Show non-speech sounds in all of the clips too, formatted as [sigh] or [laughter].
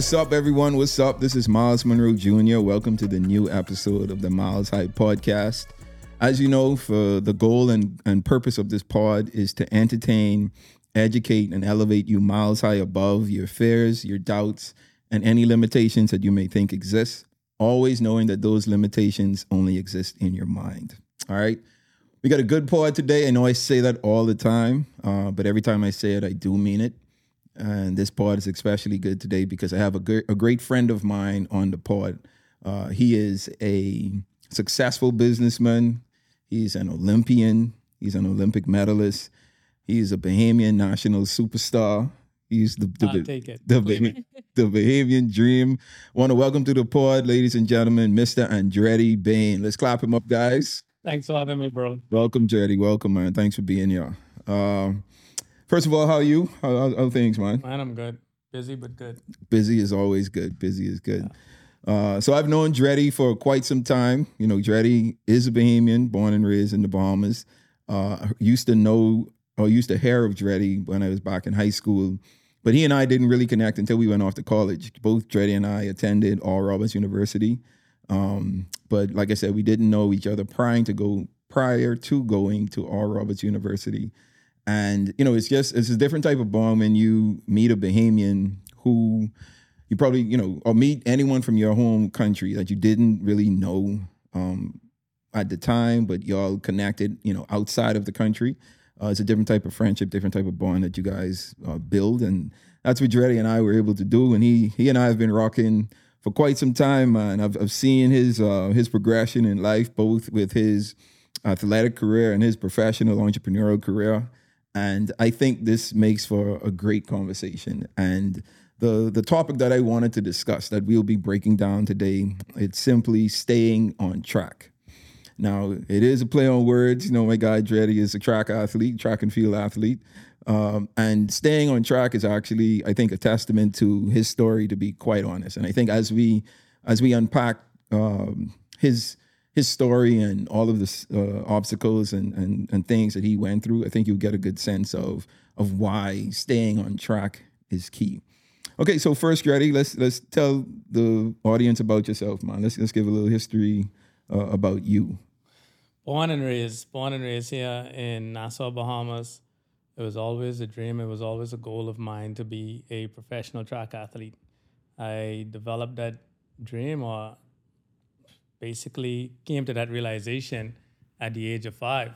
What's up, everyone? What's up? This is Myles Munroe Jr. Welcome to the new episode of the Myles High Podcast. As you know, for the goal and, and purpose of this pod is to entertain, educate, and elevate you miles high above your fears, your doubts, and any limitations that you may think exist. Always knowing that those limitations only exist in your mind. All right. We got a good pod today. I know I say that all the time, uh, but every time I say it, I do mean it. And this pod is especially good today because I have a, good, a great friend of mine on the pod. Uh, he is a successful businessman. He's an Olympian. He's an Olympic medalist. He's a Bahamian national superstar. He's the the, it. the, Bah- [laughs] the Bahamian dream. Want to welcome to the pod, ladies and gentlemen, Mr. Andretti Bain. Let's clap him up, guys. Thanks for having me, bro. Welcome, Jerry. Welcome, man. Thanks for being here. Um, first of all, how are you? How, how, how things, man? Man, I'm good. Busy but good. Busy is always good. Busy is good. Uh, so I've known Dreddy for quite some time. You know, Dreddy is a Bahamian, born and raised in the Bahamas. Uh, used to know or used to hear of Dreddy when I was back in high school, but he and I didn't really connect until we went off to college. Both Dreddy and I attended Oral Roberts University. Um, but like I said, we didn't know each other prior to go prior to going to Oral Roberts University. And you know, it's just it's a different type of bond when you meet a Bahamian who you probably you know or meet anyone from your home country that you didn't really know um, at the time, but y'all connected you know outside of the country. Uh, it's a different type of friendship, different type of bond that you guys uh, build, and that's what Dreddy and I were able to do. And he he and I have been rocking for quite some time, man. I've I've seen his uh, his progression in life, both with his athletic career and his professional entrepreneurial career. And I think this makes for a great conversation. And the the topic that I wanted to discuss that we'll be breaking down today, it's simply staying on track. Now, it is a play on words. You know, my guy Dreddy is a track athlete, track and field athlete. Um, and staying on track is actually, I think, a testament to his story, to be quite honest. And I think as we as we unpack um, his his story and all of the uh, obstacles and, and and things that he went through, I think you'll get a good sense of of why staying on track is key. Okay, so first, Dreddy, let's let's tell the audience about yourself, man. Let's let's give a little history uh, about you. Born and raised, born and raised here in Nassau, Bahamas. It was always a dream. It was always a goal of mine to be a professional track athlete. I developed that dream, or basically came to that realization at the age of 5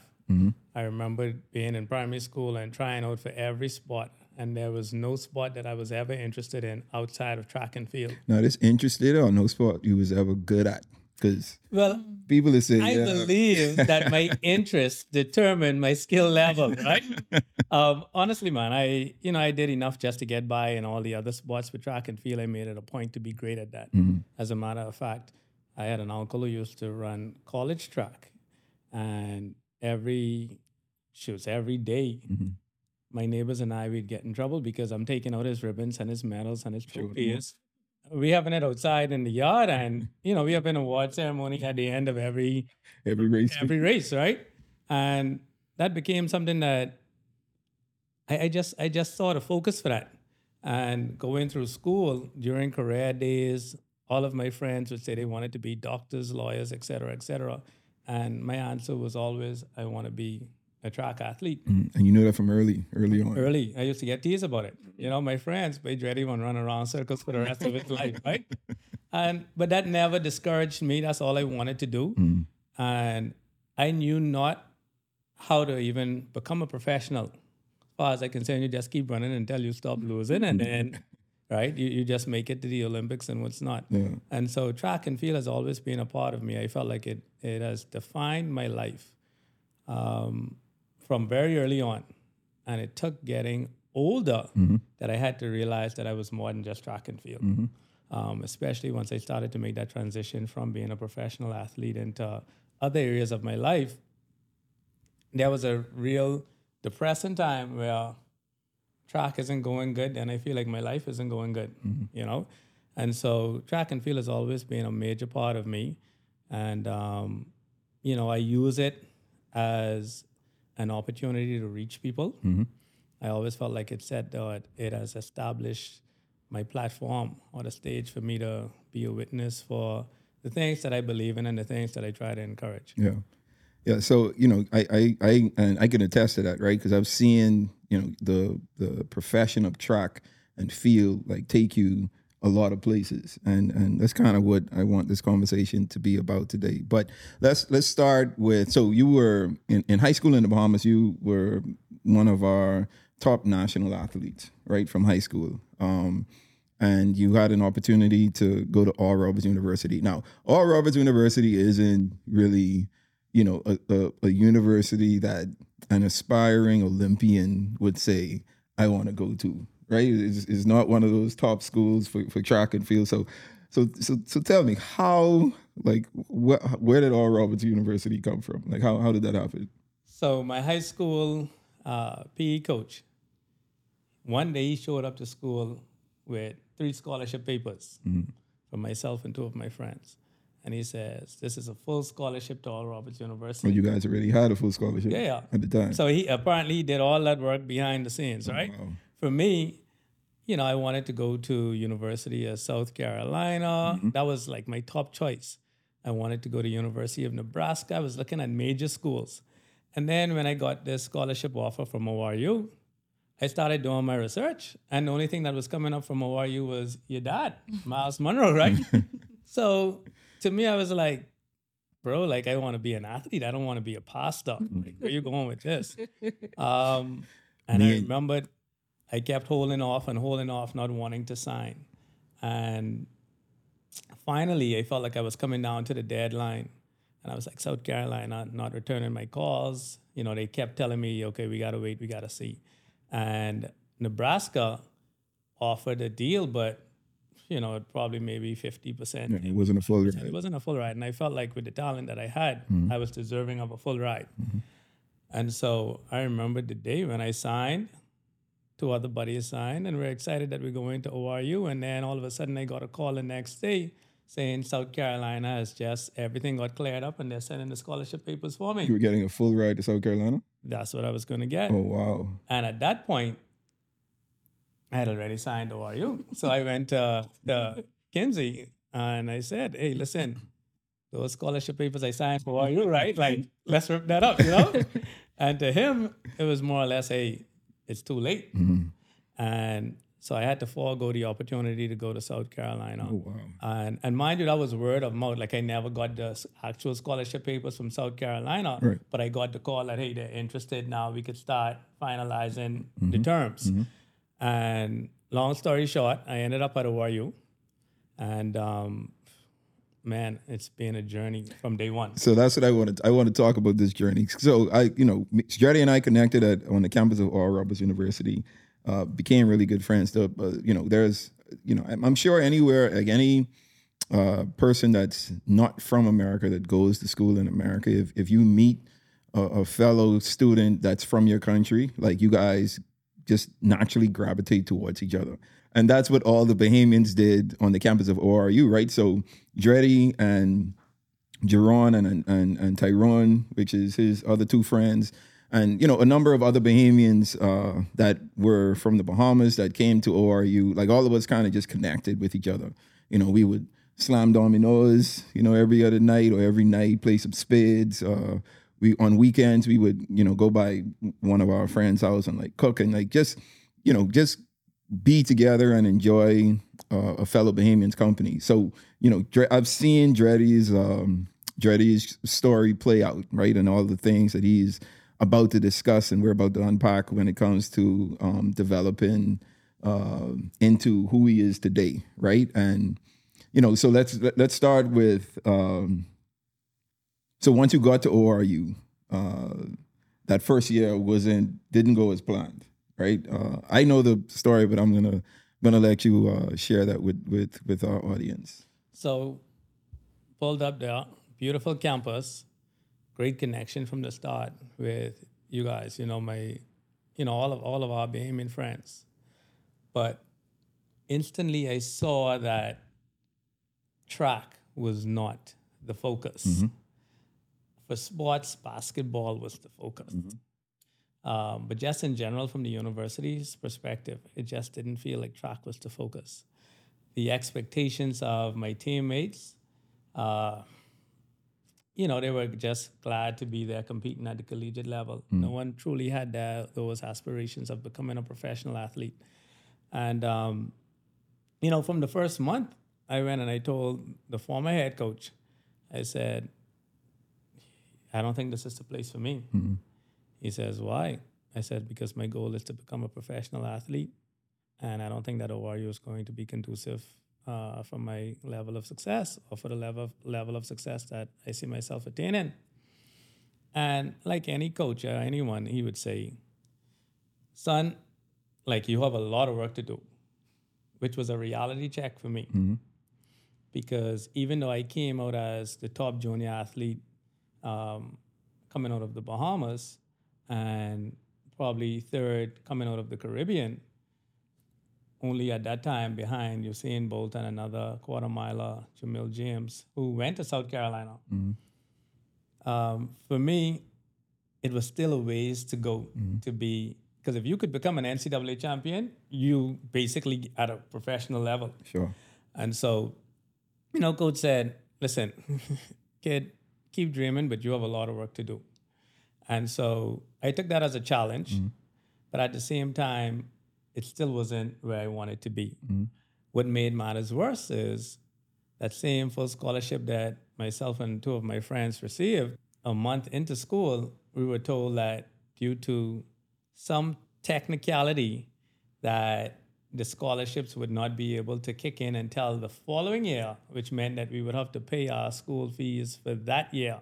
I remember being in primary school and trying out for every sport, and there was no sport that I was ever interested in outside of track and field. Now, this interested or no sport you was ever good at? Because Well, people are saying, I yeah, believe that my [laughs] interests determine my skill level, right? [laughs] um, honestly, man, I you know I did enough just to get by in all the other sports, but track and field, I made it a point to be great at that. As a matter of fact, I had an uncle who used to run college track, and every shoots every day, mm-hmm. my neighbors and I would get in trouble because I'm taking out his ribbons and his medals and his trophies. We having it outside in the yard, and you know we have an award ceremony at the end of every every race. every race, right? And that became something that I, I just I just saw the focus for that. And going through school during career days, all of my friends would say they wanted to be doctors, lawyers, et cetera, et cetera. And my answer was always, I want to be a track athlete. Mm, and you know that from early, early on. Early, I used to get teased about it. You know, my friends, but ready one run around circles for the rest of his life, right? [laughs] And but that never discouraged me. That's all I wanted to do. And I knew not how to even become a professional. As far as I can say, you just keep running until you stop losing, and then right, you, you just make it to the Olympics and what's not. Yeah. And so track and field has always been a part of me. I felt like it it has defined my life um, from very early on. And it took getting older that I had to realize that I was more than just track and field. Um, especially once I started to make that transition from being a professional athlete into other areas of my life. There was a real depressing time where track isn't going good and I feel like my life isn't going good, you know? And so track and field has always been a major part of me. And, um, you know, I use it as an opportunity to reach people. I always felt like it said that it has established my platform or the stage for me to be a witness for the things that I believe in and the things that I try to encourage. Yeah. Yeah. So, you know, I, I, I, and I can attest to that, right? Because I've seen, you know, the, the profession of track and field like take you a lot of places. And, and that's kind of what I want this conversation to be about today. But let's, let's start with, so you were in, in high school in the Bahamas, you were one of our top national athletes, right? From high school. Um, and you had an opportunity to go to Oral Roberts University. Now, Oral Roberts University isn't really, you know, a, a, a university that an aspiring Olympian would say, I want to go to, right? It's, it's not one of those top schools for, for track and field. So, so, so, so tell me how, like, wh- where did Oral Roberts University come from? Like, how, how did that happen? So my high school uh, PE coach, one day he showed up to school with three scholarship papers for myself and two of my friends. And he says, This is a full scholarship to Oral Roberts University. Well, you guys already had a full scholarship Yeah, yeah. at the time. So he apparently did all that work behind the scenes, right? wow. For me, you know, I wanted to go to University of South Carolina. Mm-hmm. That was like my top choice. I wanted to go to University of Nebraska. I was looking at major schools. And then when I got this scholarship offer from ORU, I started doing my research. And the only thing that was coming up from ORU was your dad, [laughs] Myles Munroe, right? [laughs] so to me, I was like, bro, like I want to be an athlete. I don't want to be a pastor. Like, where you going with this? [laughs] Um, and I Me- remembered I kept holding off and holding off, not wanting to sign. And finally, I felt like I was coming down to the deadline. And I was like, South Carolina, not returning my calls. You know, they kept telling me, okay, we got to wait, we got to see. And Nebraska offered a deal, but, you know, it probably maybe 50%. Yeah, it wasn't a full ride. It wasn't a full ride. And I felt like with the talent that I had, mm-hmm. I was deserving of a full ride. Mm-hmm. And so I remember the day when I signed, two other buddies signed, and we're excited that we're going to ORU. And then all of a sudden, I got a call the next day saying South Carolina has just everything got cleared up and they're sending the scholarship papers for me. You were getting a full ride to South Carolina? That's what I was going to get. Oh, wow. And at that point, I had already signed ORU. So I went to, to Kinsey and I said, hey, listen, those scholarship papers I signed for ORU, right? Like, let's rip that up, you know? [laughs] and to him, it was more or less, hey, it's too late. Mm-hmm. And so I had to forego the opportunity to go to South Carolina. Oh, wow. And, and mind you, that was word of mouth. Like I never got the actual scholarship papers from South Carolina, Right. but I got the call that hey, they're interested now. We could start finalizing the mm-hmm. terms. Mm-hmm. And long story short, I ended up at ORU, and um, man, it's been a journey from day one. So that's what I wanted. I want to talk about this journey. So I, you know, Jody and I connected at on the campus of Oral Roberts University, uh, became really good friends. The, uh, you know, there's, you know, I'm, I'm sure anywhere, like any uh, person that's not from America that goes to school in America, if if you meet a, a fellow student that's from your country, like you guys just naturally gravitate towards each other. And that's what all the Bahamians did on the campus of ORU, right? So Dreddy and Jerron and, and and Tyrone, which is his other two friends, and you know a number of other Bahamians uh, that were from the Bahamas that came to ORU. Like all of us, kind of just connected with each other. You know, we would slam dominoes, you know, every other night or every night, play some spades. Uh, we on weekends we would you know go by one of our friends' house and like cook and like just you know just be together and enjoy uh, a fellow Bahamian's company. So you know Dre- I've seen Dreddy's um, Dreddy's story play out right and all the things that he's about to discuss and we're about to unpack when it comes to um, developing uh, into who he is today, right? And you know, so let's let- let's start with. Um, so once you got to ORU, uh, that first year wasn't didn't go as planned, right? Uh, I know the story, but I'm gonna gonna let you uh, share that with with with our audience. So pulled up there, beautiful campus, great connection from the start with you guys. You know my, you know all of all of our Bahamian friends, but instantly I saw that track was not the focus. For sports, basketball was the focus. Um, but just in general, from the university's perspective, it just didn't feel like track was the focus. The expectations of my teammates, uh, you know, they were just glad to be there competing at the collegiate level. No one truly had that, those aspirations of becoming a professional athlete. And, um, you know, from the first month, I went and I told the former head coach, I said, I don't think this is the place for me. He says, Why? I said, Because my goal is to become a professional athlete. And I don't think that ORU is going to be conducive uh, for my level of success or for the level of, level of success that I see myself attaining. And like any coach or anyone, he would say, Son, like you have a lot of work to do, which was a reality check for me. Because even though I came out as the top junior athlete um, coming out of the Bahamas and probably third coming out of the Caribbean, only at that time behind Usain Bolt and another quarter miler, Jamil James, who went to South Carolina. Um, for me, it was still a ways to go to be because if you could become an NCAA champion, you basically at a professional level. Sure. And so, you know, coach said, listen, [laughs] kid, keep dreaming, but you have a lot of work to do. And so I took that as a challenge, mm-hmm. but at the same time, it still wasn't where I wanted to be. Mm-hmm. What made matters worse is that same full scholarship that myself and two of my friends received, a month into school, we were told that due to some technicality that the scholarships would not be able to kick in until the following year, which meant that we would have to pay our school fees for that year.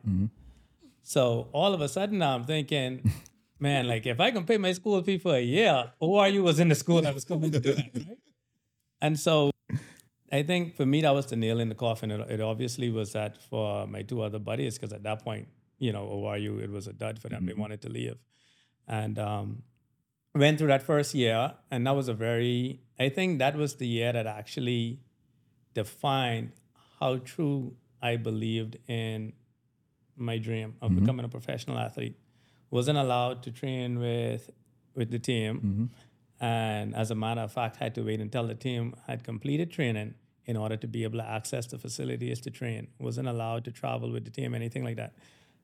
So all of a sudden, now I'm thinking, [laughs] man, like if I can pay my school fee for a year, ORU was in the school that was coming to do that, right? And so I think for me, that was the nail in the coffin. It, it obviously was that for my two other buddies, because at that point, you know, ORU, it was a dud for them. They wanted to leave. And um, went through that first year. And that was a very, I think that was the year that actually defined how true I believed in my dream of mm-hmm. becoming a professional athlete. Wasn't allowed to train with with the team. Mm-hmm. And as a matter of fact, had to wait until the team had completed training in order to be able to access the facilities to train. Wasn't allowed to travel with the team, anything like that.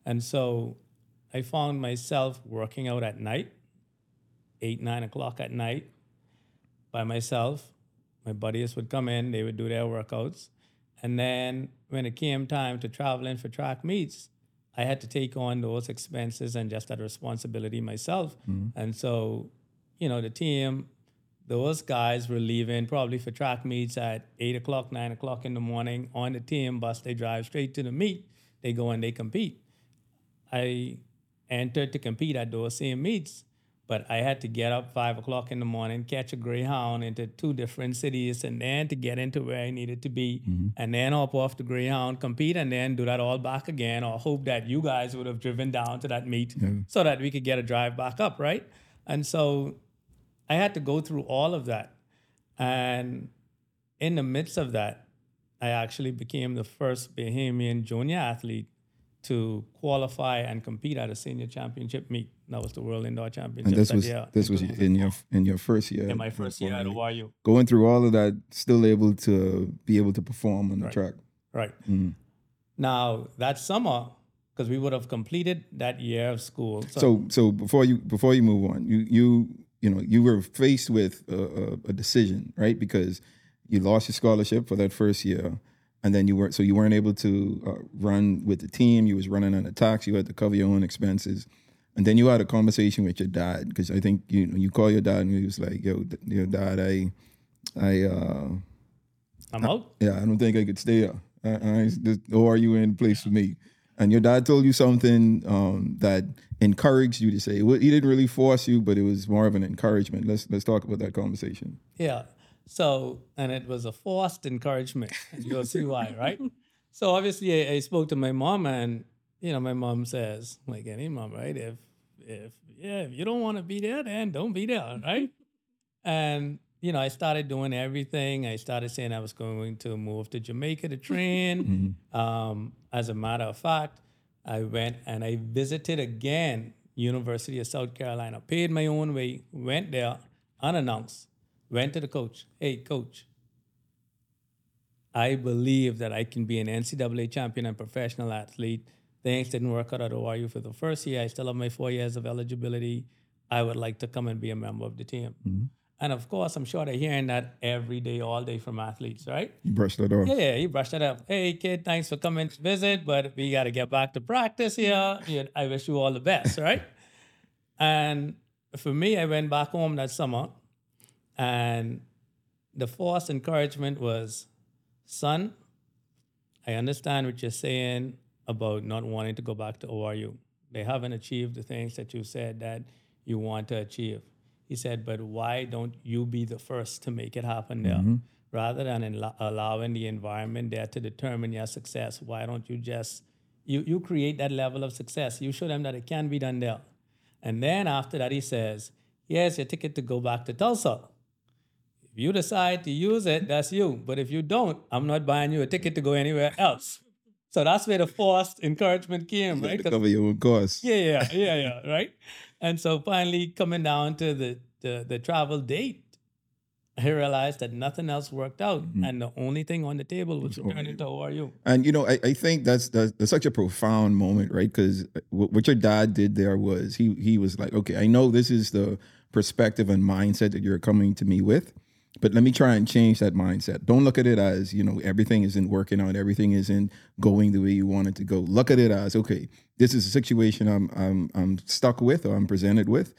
And so I found myself working out at night, eight, nine o'clock at night by myself. My buddies would come in, they would do their workouts. And then when it came time to travel in for track meets, I had to take on those expenses and just that responsibility myself. Mm-hmm. And so, you know, the team, those guys were leaving probably for track meets at eight o'clock, nine o'clock in the morning on the team bus. They drive straight to the meet. They go and they compete. I entered to compete at those same meets, but I had to get up five o'clock in the morning, catch a Greyhound into two different cities, and then to get into where I needed to be, mm-hmm. and then hop off the Greyhound, compete, and then do that all back again, or hope that you guys would have driven down to that meet so that we could get a drive back up, right? And so I had to go through all of that. And in the midst of that, I actually became the first Bahamian junior athlete to qualify and compete at a senior championship meet. That was the World Indoor Championship. And this was year this was in your in your first year. in my first year at ORU. Going through all of that, still able to be able to perform on the track. Right. Mm. Now that summer, because we would have completed that year of school. So, So so before you before you move on, you you you know you were faced with a, a, a decision, right? Because you lost your scholarship for that first year, and then you weren't so you weren't able to uh, run with the team. You was running on a tax. You had to cover your own expenses, and then you had a conversation with your dad because I think you you call your dad and he was like, "Yo, your dad, I, I." uh I'm out. yeah, I don't think I could stay here. I, I, this, or are you in place for me? And your dad told you something um, that encouraged you to say. Well, he didn't really force you, but it was more of an encouragement. Let's let's talk about that conversation. Yeah. So, and it was a forced encouragement. You'll see why, [laughs] right? So obviously, I, I spoke to my mom, and you know, my mom says, like any mom, right? If if yeah, if you don't want to be there, then don't be there, right? [laughs] And you know, I started doing everything. I started saying I was going to move to Jamaica to train. [laughs] Um, as a matter of fact, I went and I visited again University of South Carolina. Paid my own way, went there unannounced, went to the coach. Hey, coach, I believe that I can be an NCAA champion and professional athlete. Things didn't work out at ORU for the first year. I still have my four years of eligibility. I would like to come and be a member of the team. Mm-hmm. And of course, I'm sure they're hearing that every day, all day from athletes, right? You brushed that off. Yeah, yeah, you brushed it up. Hey, kid, thanks for coming to visit, but we got to get back to practice here. I wish you all the best, right? [laughs] and for me, I went back home that summer, and the forced encouragement was, son, I understand what you're saying about not wanting to go back to ORU. They haven't achieved the things that you said that you want to achieve. He said, but why don't you be the first to make it happen there? Mm-hmm. Rather than allo- allowing the environment there to determine your success, why don't you just, you, you create that level of success. You show them that it can be done there. And then after that, he says, here's your ticket to go back to Tulsa. If you decide to use it, that's you. But if you don't, I'm not buying you a ticket to go anywhere else. So that's where the forced encouragement came, right? to cover your own costs. yeah, yeah, yeah, yeah, right. And so finally, coming down to the the, the travel date, I realized that nothing else worked out, mm-hmm. and the only thing on the table was returning to ORU. And you know, I, I think that's, that's that's such a profound moment, right? Because uh, what, what your dad did there was he he was like, okay, I know this is the perspective and mindset that you're coming to me with, but let me try and change that mindset. Don't look at it as you know everything isn't working out, everything isn't going the way you want it to go. Look at it as okay, this is a situation I'm I'm I'm stuck with or I'm presented with.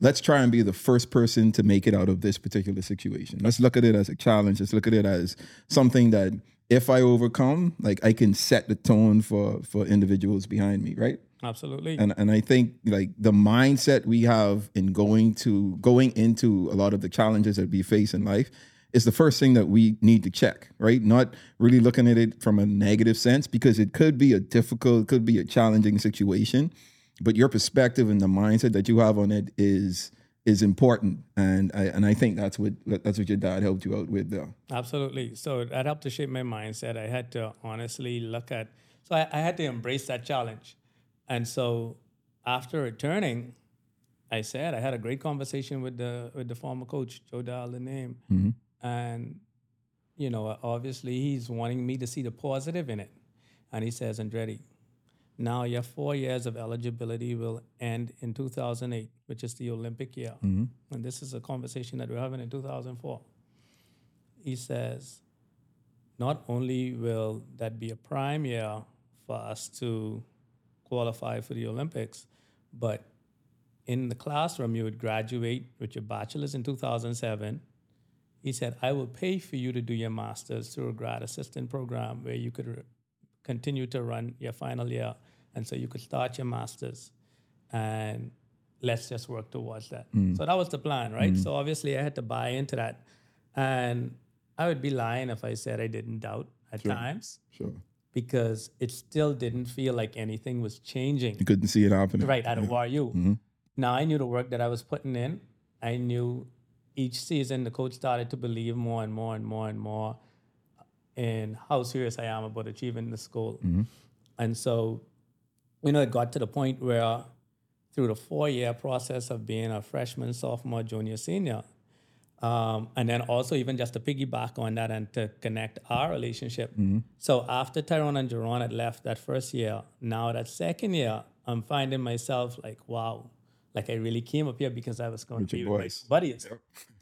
Let's try and be the first person to make it out of this particular situation. Let's look at it as a challenge. Let's look at it as something that if I overcome, like I can set the tone for for individuals behind me, right? Absolutely. And and I think like the mindset we have in going to going into a lot of the challenges that we face in life is the first thing that we need to check, right? Not really looking at it from a negative sense because it could be a difficult, it could be a challenging situation, but your perspective and the mindset that you have on it is is important, and I and I think that's what that's what your dad helped you out with, though. Absolutely. So that helped to shape my mindset. I had to honestly look at, so I, I had to embrace that challenge. And so after returning, I said I had a great conversation with the with the former coach Joe Dahl, the name, mm-hmm. and you know obviously he's wanting me to see the positive in it, and he says, Andretti, now your four years of eligibility will end in 2008, which is the Olympic year, mm-hmm. and this is a conversation that we're having in 2004 he says, not only will that be a prime year for us to qualify for the Olympics, but in the classroom, you would graduate with your bachelor's in 2007. He said, I will pay for you to do your master's through a grad assistant program where you could re- continue to run your final year. And so you could start your master's and let's just work towards that. Hmm. So that was the plan, right? Hmm. So obviously I had to buy into that. And I would be lying if I said I didn't doubt at times Sure, because it still didn't feel like anything was changing you couldn't see it happening, right out of mm-hmm. ORU. Mm-hmm. Now I knew the work that I was putting in. I knew each season the coach started to believe more and more and more and more in how serious I am about achieving this goal. Mm-hmm. And so, you know, it got to the point where through the four year process of being a freshman, sophomore, junior, senior, um, and then also even just to piggyback on that and to connect our relationship. So after Tyrone and Jerron had left that first year, now that second year, I'm finding myself like, wow, like I really came up here because I was going With to be with my boys. buddies,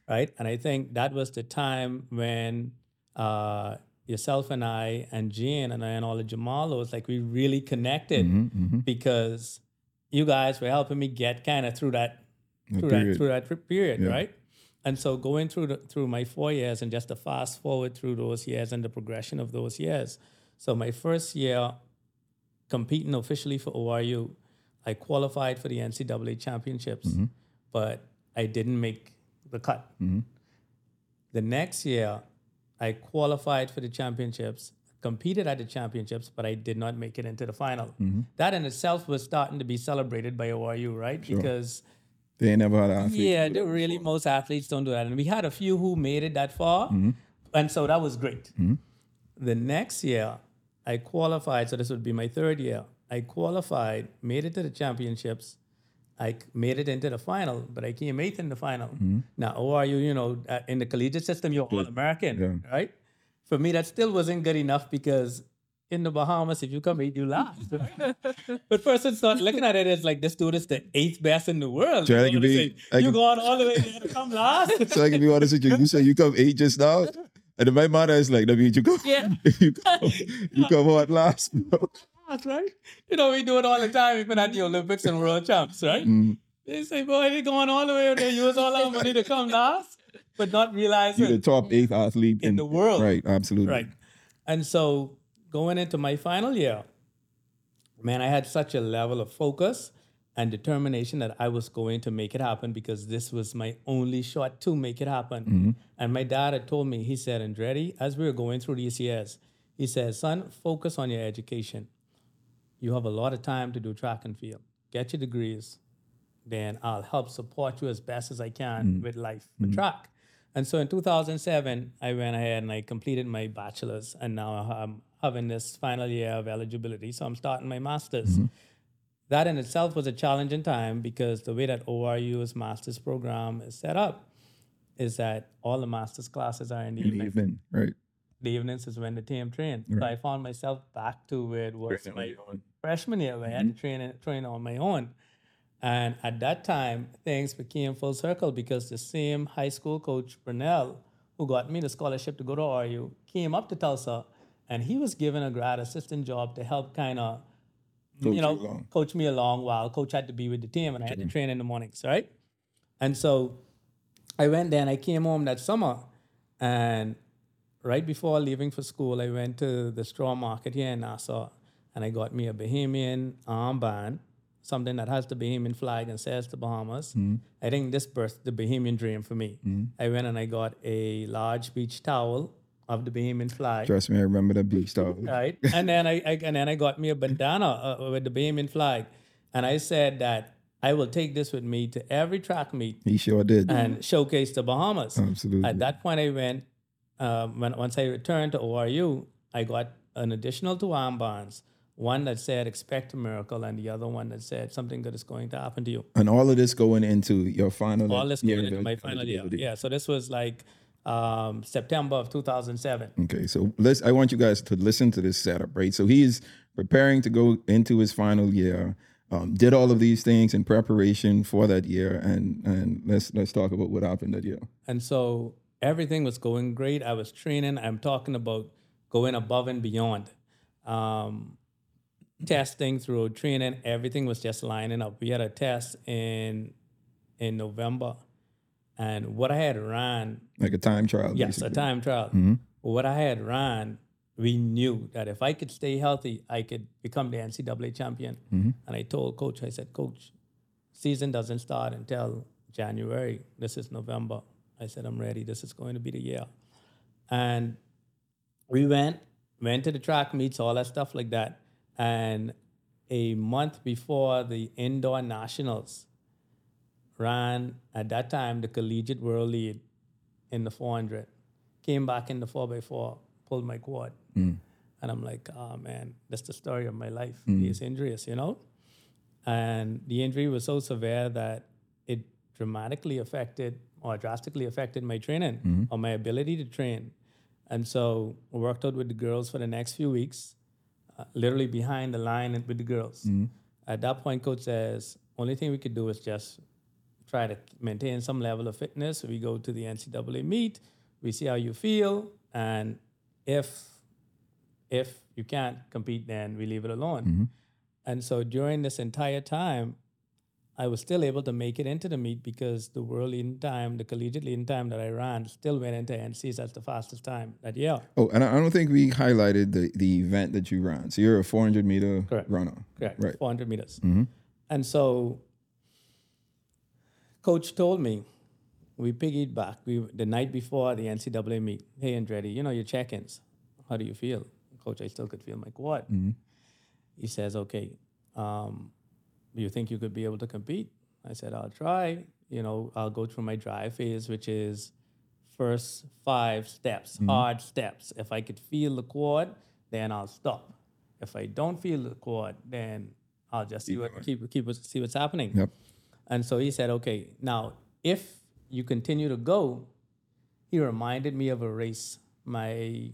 right? And I think that was the time when uh, yourself and I and Gene and I and all the Jamalos, like we really connected Mm-hmm, because you guys were helping me get kind of through that through period. that through that period, Yeah. right? And so going through the, through my four years and just to fast forward through those years and the progression of those years. So my first year competing officially for ORU, I qualified for the NCAA championships, Mm-hmm. but I didn't make the cut. The next year, I qualified for the championships, competed at the championships, but I did not make it into the final. Mm-hmm. That in itself was starting to be celebrated by ORU, right? Because They never had an athlete. yeah, they really most athletes don't do that, and we had a few who made it that far, mm-hmm. and so that was great. Mm-hmm. The next year, I qualified. So this would be my third year. I qualified, made it to the championships, I made it into the final, but I came eighth in the final. Mm-hmm. Now, ORU, you you know, uh, in the collegiate system, you're all American, Yeah. right? For me, that still wasn't good enough because in the Bahamas, if you come eighth, you last. right? [laughs] but person start looking at it as like this dude is the eighth best in the world. I you can know I'm be-? I you can- going all the way there to come last. [laughs] So I can be honest with you. You say you come eight just now, and my mother is like, "That means you go, Yeah. [laughs] you come, you come what last?" bro. That's right. You know, we do it all the time, even at the Olympics and World Champs, right? Mm. They say, boy, they going all the way over there, use all our money to come last, but not realizing You're the top eighth athlete in the world. Right, absolutely. Right. And so going into my final year, man, I had such a level of focus and determination that I was going to make it happen because this was my only shot to make it happen. Mm-hmm. And my dad had told me, he said, Andretti, as we were going through these years, he said, son, focus on your education. You have a lot of time to do track and field. Get your degrees, then I'll help support you as best as I can mm-hmm. with life, with mm-hmm. track. And so in 2007, I went ahead and I completed my bachelor's, and now I'm having this final year of eligibility. So I'm starting my master's. Mm-hmm. That in itself was a challenging time because the way that ORU's master's program is set up is that all the master's classes are in the In the evening. evening, right? The evenings is when the team train. So I found myself back to where it was my freshman year where I had to mm-hmm. train train on my own. And at that time, things became full circle because the same high school coach, Brunel, who got me the scholarship to go to RU, came up to Tulsa and he was given a grad assistant job to help kind of, you know, you coach me along while coach had to be with the team and I had to train in the mornings, right? And so I went there and I came home that summer and right before leaving for school, I went to the straw market here in Nassau and I got me a Bahamian armband, something that has the Bahamian flag and says the Bahamas. Hmm. I think this birthed the Bahamian dream for me. Hmm. I went and I got a large beach towel of the Bahamian flag. Trust me, I remember that beach stuff. Right. and then I, I and then I got me a bandana uh, with the Bahamian flag. And I said that I will take this with me to every track meet He sure did. and showcase the Bahamas. Absolutely. At that point, I went. Um, when once I returned to ORU, I got an additional two armbands. One that said "Expect a miracle," and the other one that said "Something good is going to happen to you." and all of this going into your final All this going of into my final year. Yeah, so this was like um, September of 2007. Okay, so let's. I want you guys to listen to this setup, right? So he's preparing to go into his final year. Um, did all of these things in preparation for that year, and and let's let's talk about what happened that year. And so everything was going great. I was training. I'm talking about going above and beyond. Um, testing through training, everything was just lining up. We had a test in in November, and what I had ran, Like a time trial. yes, a time trial. Mm-hmm. What I had ran, we knew that if I could stay healthy, I could become the NCAA champion. Mm-hmm. And I told coach, I said, Coach, season doesn't start until January. This is November. I said, I'm ready. This is going to be the year. And we went, went to the track meets, all that stuff like that. And a month before the indoor nationals, ran at that time the collegiate world lead in the 400. Came back in the 4x4, pulled my quad. Hmm. And I'm like, oh man, that's the story of my life. Hmm. He's injurious, you know? And the injury was so severe that it dramatically affected or drastically affected my training hmm. or my ability to train. And so I worked out with the girls for the next few weeks, uh, literally behind the line with the girls. At that point, coach says, only thing we could do is just try to maintain some level of fitness. We go to the NCAA meet, we see how you feel, and if if you can't compete, then we leave it alone. Mm-hmm. And so during this entire time, I was still able to make it into the meet because the world leading time, the collegiate leading time that I ran, still went into NCs as the fastest time that year. Oh, and I don't think we highlighted the the event that you ran. So you're a 400 meter Correct. runner. Correct. Right. 400 meters. Mm-hmm. And so, coach told me, we piggyed back. We the night before the NCAA meet. Hey, Andretti, you know your check-ins. How do you feel, Coach? I still could feel my quad. He says, okay. Um, do you think you could be able to compete? I said, I'll try. You know, I'll go through my drive phase, which is first five steps, hard steps. If I could feel the quad, then I'll stop. If I don't feel the quad, then I'll just see what keep keep what- see what's happening. Yep. And so he said, okay, now if you continue to go, he reminded me of a race my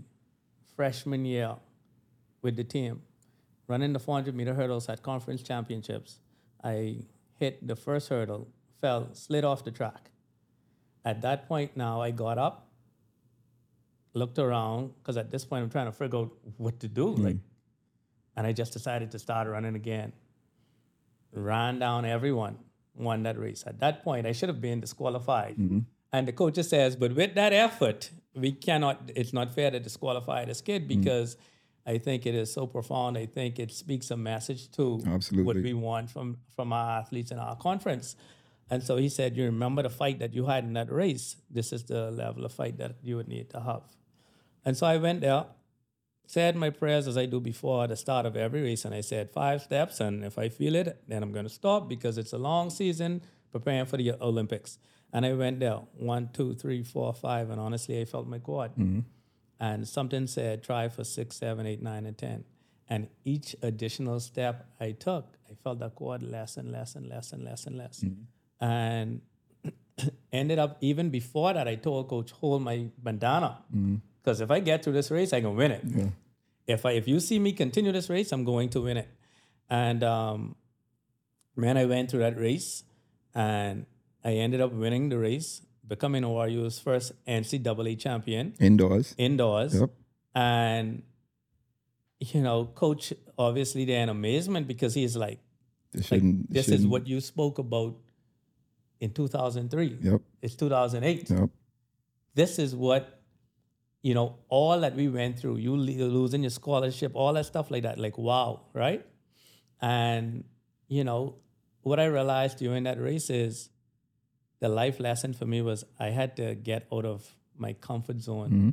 freshman year with the team, running the 400 meter hurdles at conference championships. I hit the first hurdle, fell, slid off the track. At that point, now I got up, looked around, because at this point I'm trying to figure out what to do. Hmm. Like, and I just decided to start running again. Ran down everyone, won that race. At that point, I should have been disqualified. Mm-hmm. And the coach says, but with that effort, we cannot, it's not fair to disqualify this kid mm-hmm. because I think it is so profound. I think it speaks a message to Absolutely. what we want from, from our athletes in our conference. And so he said, You remember the fight that you had in that race? This is the level of fight that you would need to have. And so I went there, said my prayers as I do before at the start of every race, and I said five steps. And if I feel it, then I'm going to stop because it's a long season preparing for the Olympics. And I went there one, two, three, four, five, and honestly, I felt my quad. Mm-hmm. And something said try for six, seven, eight, nine, and ten. And each additional step I took, I felt that quad less and less and less and less and less. Mm-hmm. And [clears throat] ended up even before that, I told coach hold my bandana mm-hmm. Because if I get through this race, I can win it. If I if you see me continue this race, I'm going to win it. And um, man, I went through that race, and I ended up winning the race, becoming ORU's first NCAA champion Indoors. indoors. Yep. And you know, coach obviously they're in amazement because he's like, This like this is what you spoke about in 2003. Yep. It's 2008. Yep. This is what, you know, all that we went through, you losing your scholarship, all that stuff like that. Like, wow, right? And, you know, what I realized during that race is the life lesson for me was I had to get out of my comfort zone. Mm-hmm.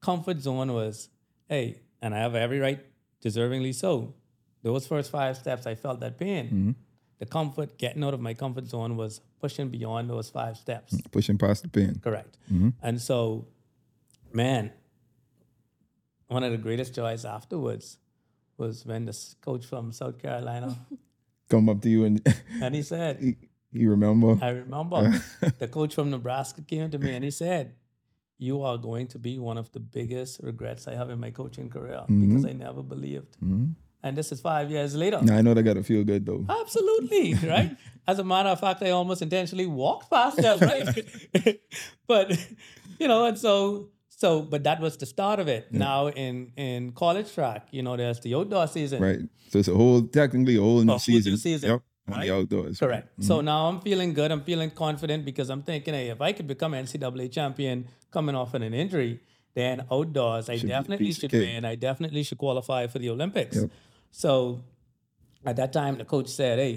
Comfort zone was, hey, and I have every right, deservingly so. Those first five steps, I felt that pain. Mm-hmm. The comfort, getting out of my comfort zone was pushing beyond those five steps. Pushing past the pin. Correct. Mm-hmm. And so, man, one of the greatest joys afterwards was when this coach from South Carolina, [laughs] Come up to you and [laughs] and he said, [laughs] you remember. I remember the coach from Nebraska came to me and he said, You are going to be one of the biggest regrets I have in my coaching career mm-hmm. because I never believed. Mm-hmm. And this is five years later. Now I know they got to feel good though. Absolutely, right? As a matter of fact, I almost intentionally walked past them, right? but you know, and so so, but that was the start of it. Now in in college track, you know, there's the outdoor season. Right. So it's a whole, technically a whole new whole new season. season, Yep. On right? the outdoors. Correct. Mm-hmm. So now I'm feeling good. I'm feeling confident because I'm thinking, hey, if I could become NCAA champion coming off of an injury, then outdoors I Should definitely should win. I definitely should qualify for the Olympics. Yep. So at that time, the coach said, hey,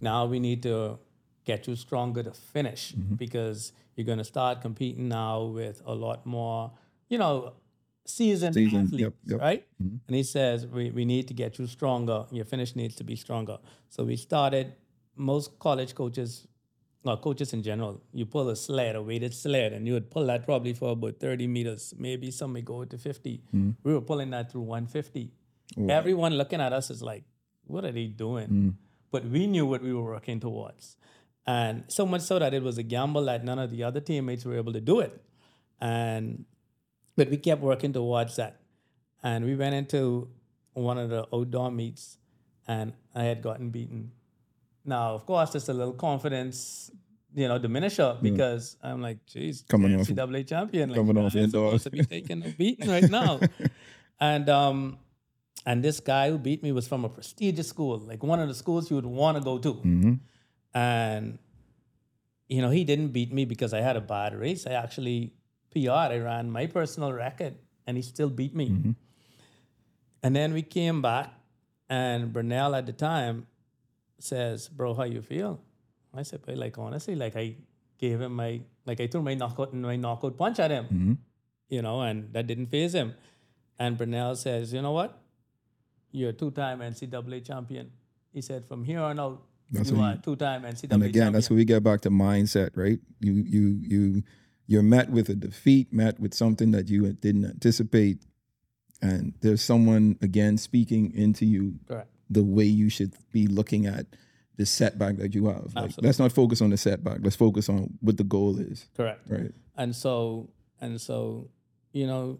now we need to get you stronger to finish Mm-hmm. because you're going to start competing now with a lot more, you know, seasoned Seasoned, athletes, yep, yep. right? Mm-hmm. And he says, we, we need to get you stronger. Your finish needs to be stronger. So we started, most college coaches, or coaches in general, you pull a sled, a weighted sled, and you would pull that probably for about 30 meters. Maybe some may go to 50. Mm-hmm. We were pulling that through 150. Everyone looking at us is like, what are they doing? Mm. But we knew what we were working towards. And so much so that it was a gamble that none of the other teammates were able to do it. And but we kept working towards that. And we went into one of the outdoor meets and I had gotten beaten. Now, of course, there's a little confidence, you know, diminisher because I'm like, geez, Coming off- NCAA champion. Like, coming off I'm indoors. supposed to be taking a beating right now. [laughs] and um, and this guy who beat me was from a prestigious school, like one of the schools you would want to go to. Mm-hmm. And you know, he didn't beat me because I had a bad race. I actually PR'd. I ran my personal record, and he still beat me. Mm-hmm. And then we came back, and Bernal at the time says, "Bro, how you feel?" I said, "But like honestly, like I gave him my like I threw my knockout my knockout punch at him, Mm-hmm. you know, and that didn't phase him." And Bernal says, "You know what? You're a two-time NCAA champion." He said, "From here on out, That's you what are two-time NCAA And again, champion." that's where we get back to mindset, right? You you you you're met with a defeat, met with something that you didn't anticipate, and there's someone again speaking into you Correct. the way you should be looking at the setback that you have. Like, Absolutely. let's not focus on the setback. Let's focus on what the goal is. Correct. Right. and so and so you know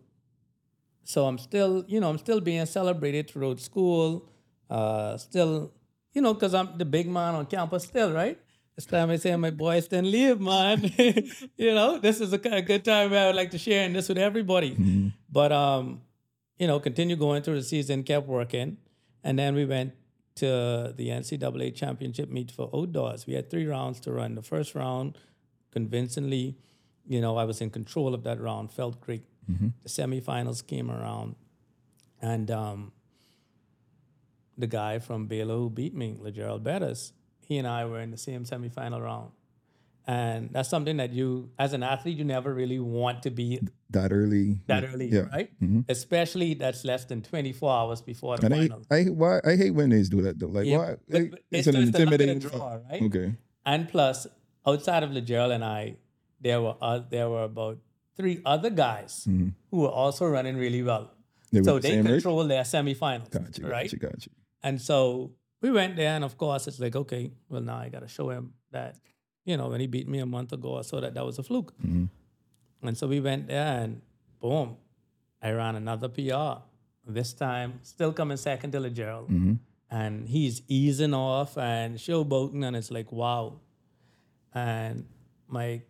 so i'm still you know i'm still being celebrated throughout school uh still you know because i'm the big man on campus still right? This time i say my boys didn't leave man. [laughs] You know this is a, a good time where i would like to share this with everybody. But um you know continue going through the season kept working and then we went to the ncaa championship meet for outdoors. We had three rounds to run. The first round convincingly. You know, I was in control of that round, felt great. The semifinals came around, and um, the guy from Baylor who beat me, LeJerald Betters, he and I were in the same semifinal round. And that's something that you, as an athlete, you never really want to be That early. that early, Yeah. right? Especially that's less than 24 hours before the And final. I why I hate when they do that though. Like Yeah, why? but- but it's, it's an just a luck of the intimidating. draw, right? Okay. And plus, outside of LeJerald and I, there were uh, there were about three other guys who were also running really well. Mm-hmm. They so the they control their semifinals, Gotcha. right? Gotcha. Gotcha. And so we went there, and of course, it's like, okay, well, now I got to show him that, you know, when he beat me a month ago, I saw that that was a fluke. Mm-hmm. And so we went there, and boom, I ran another PR. This time, still coming second to LeJerald. Mm-hmm. And he's easing off and showboating, and it's like, wow. And my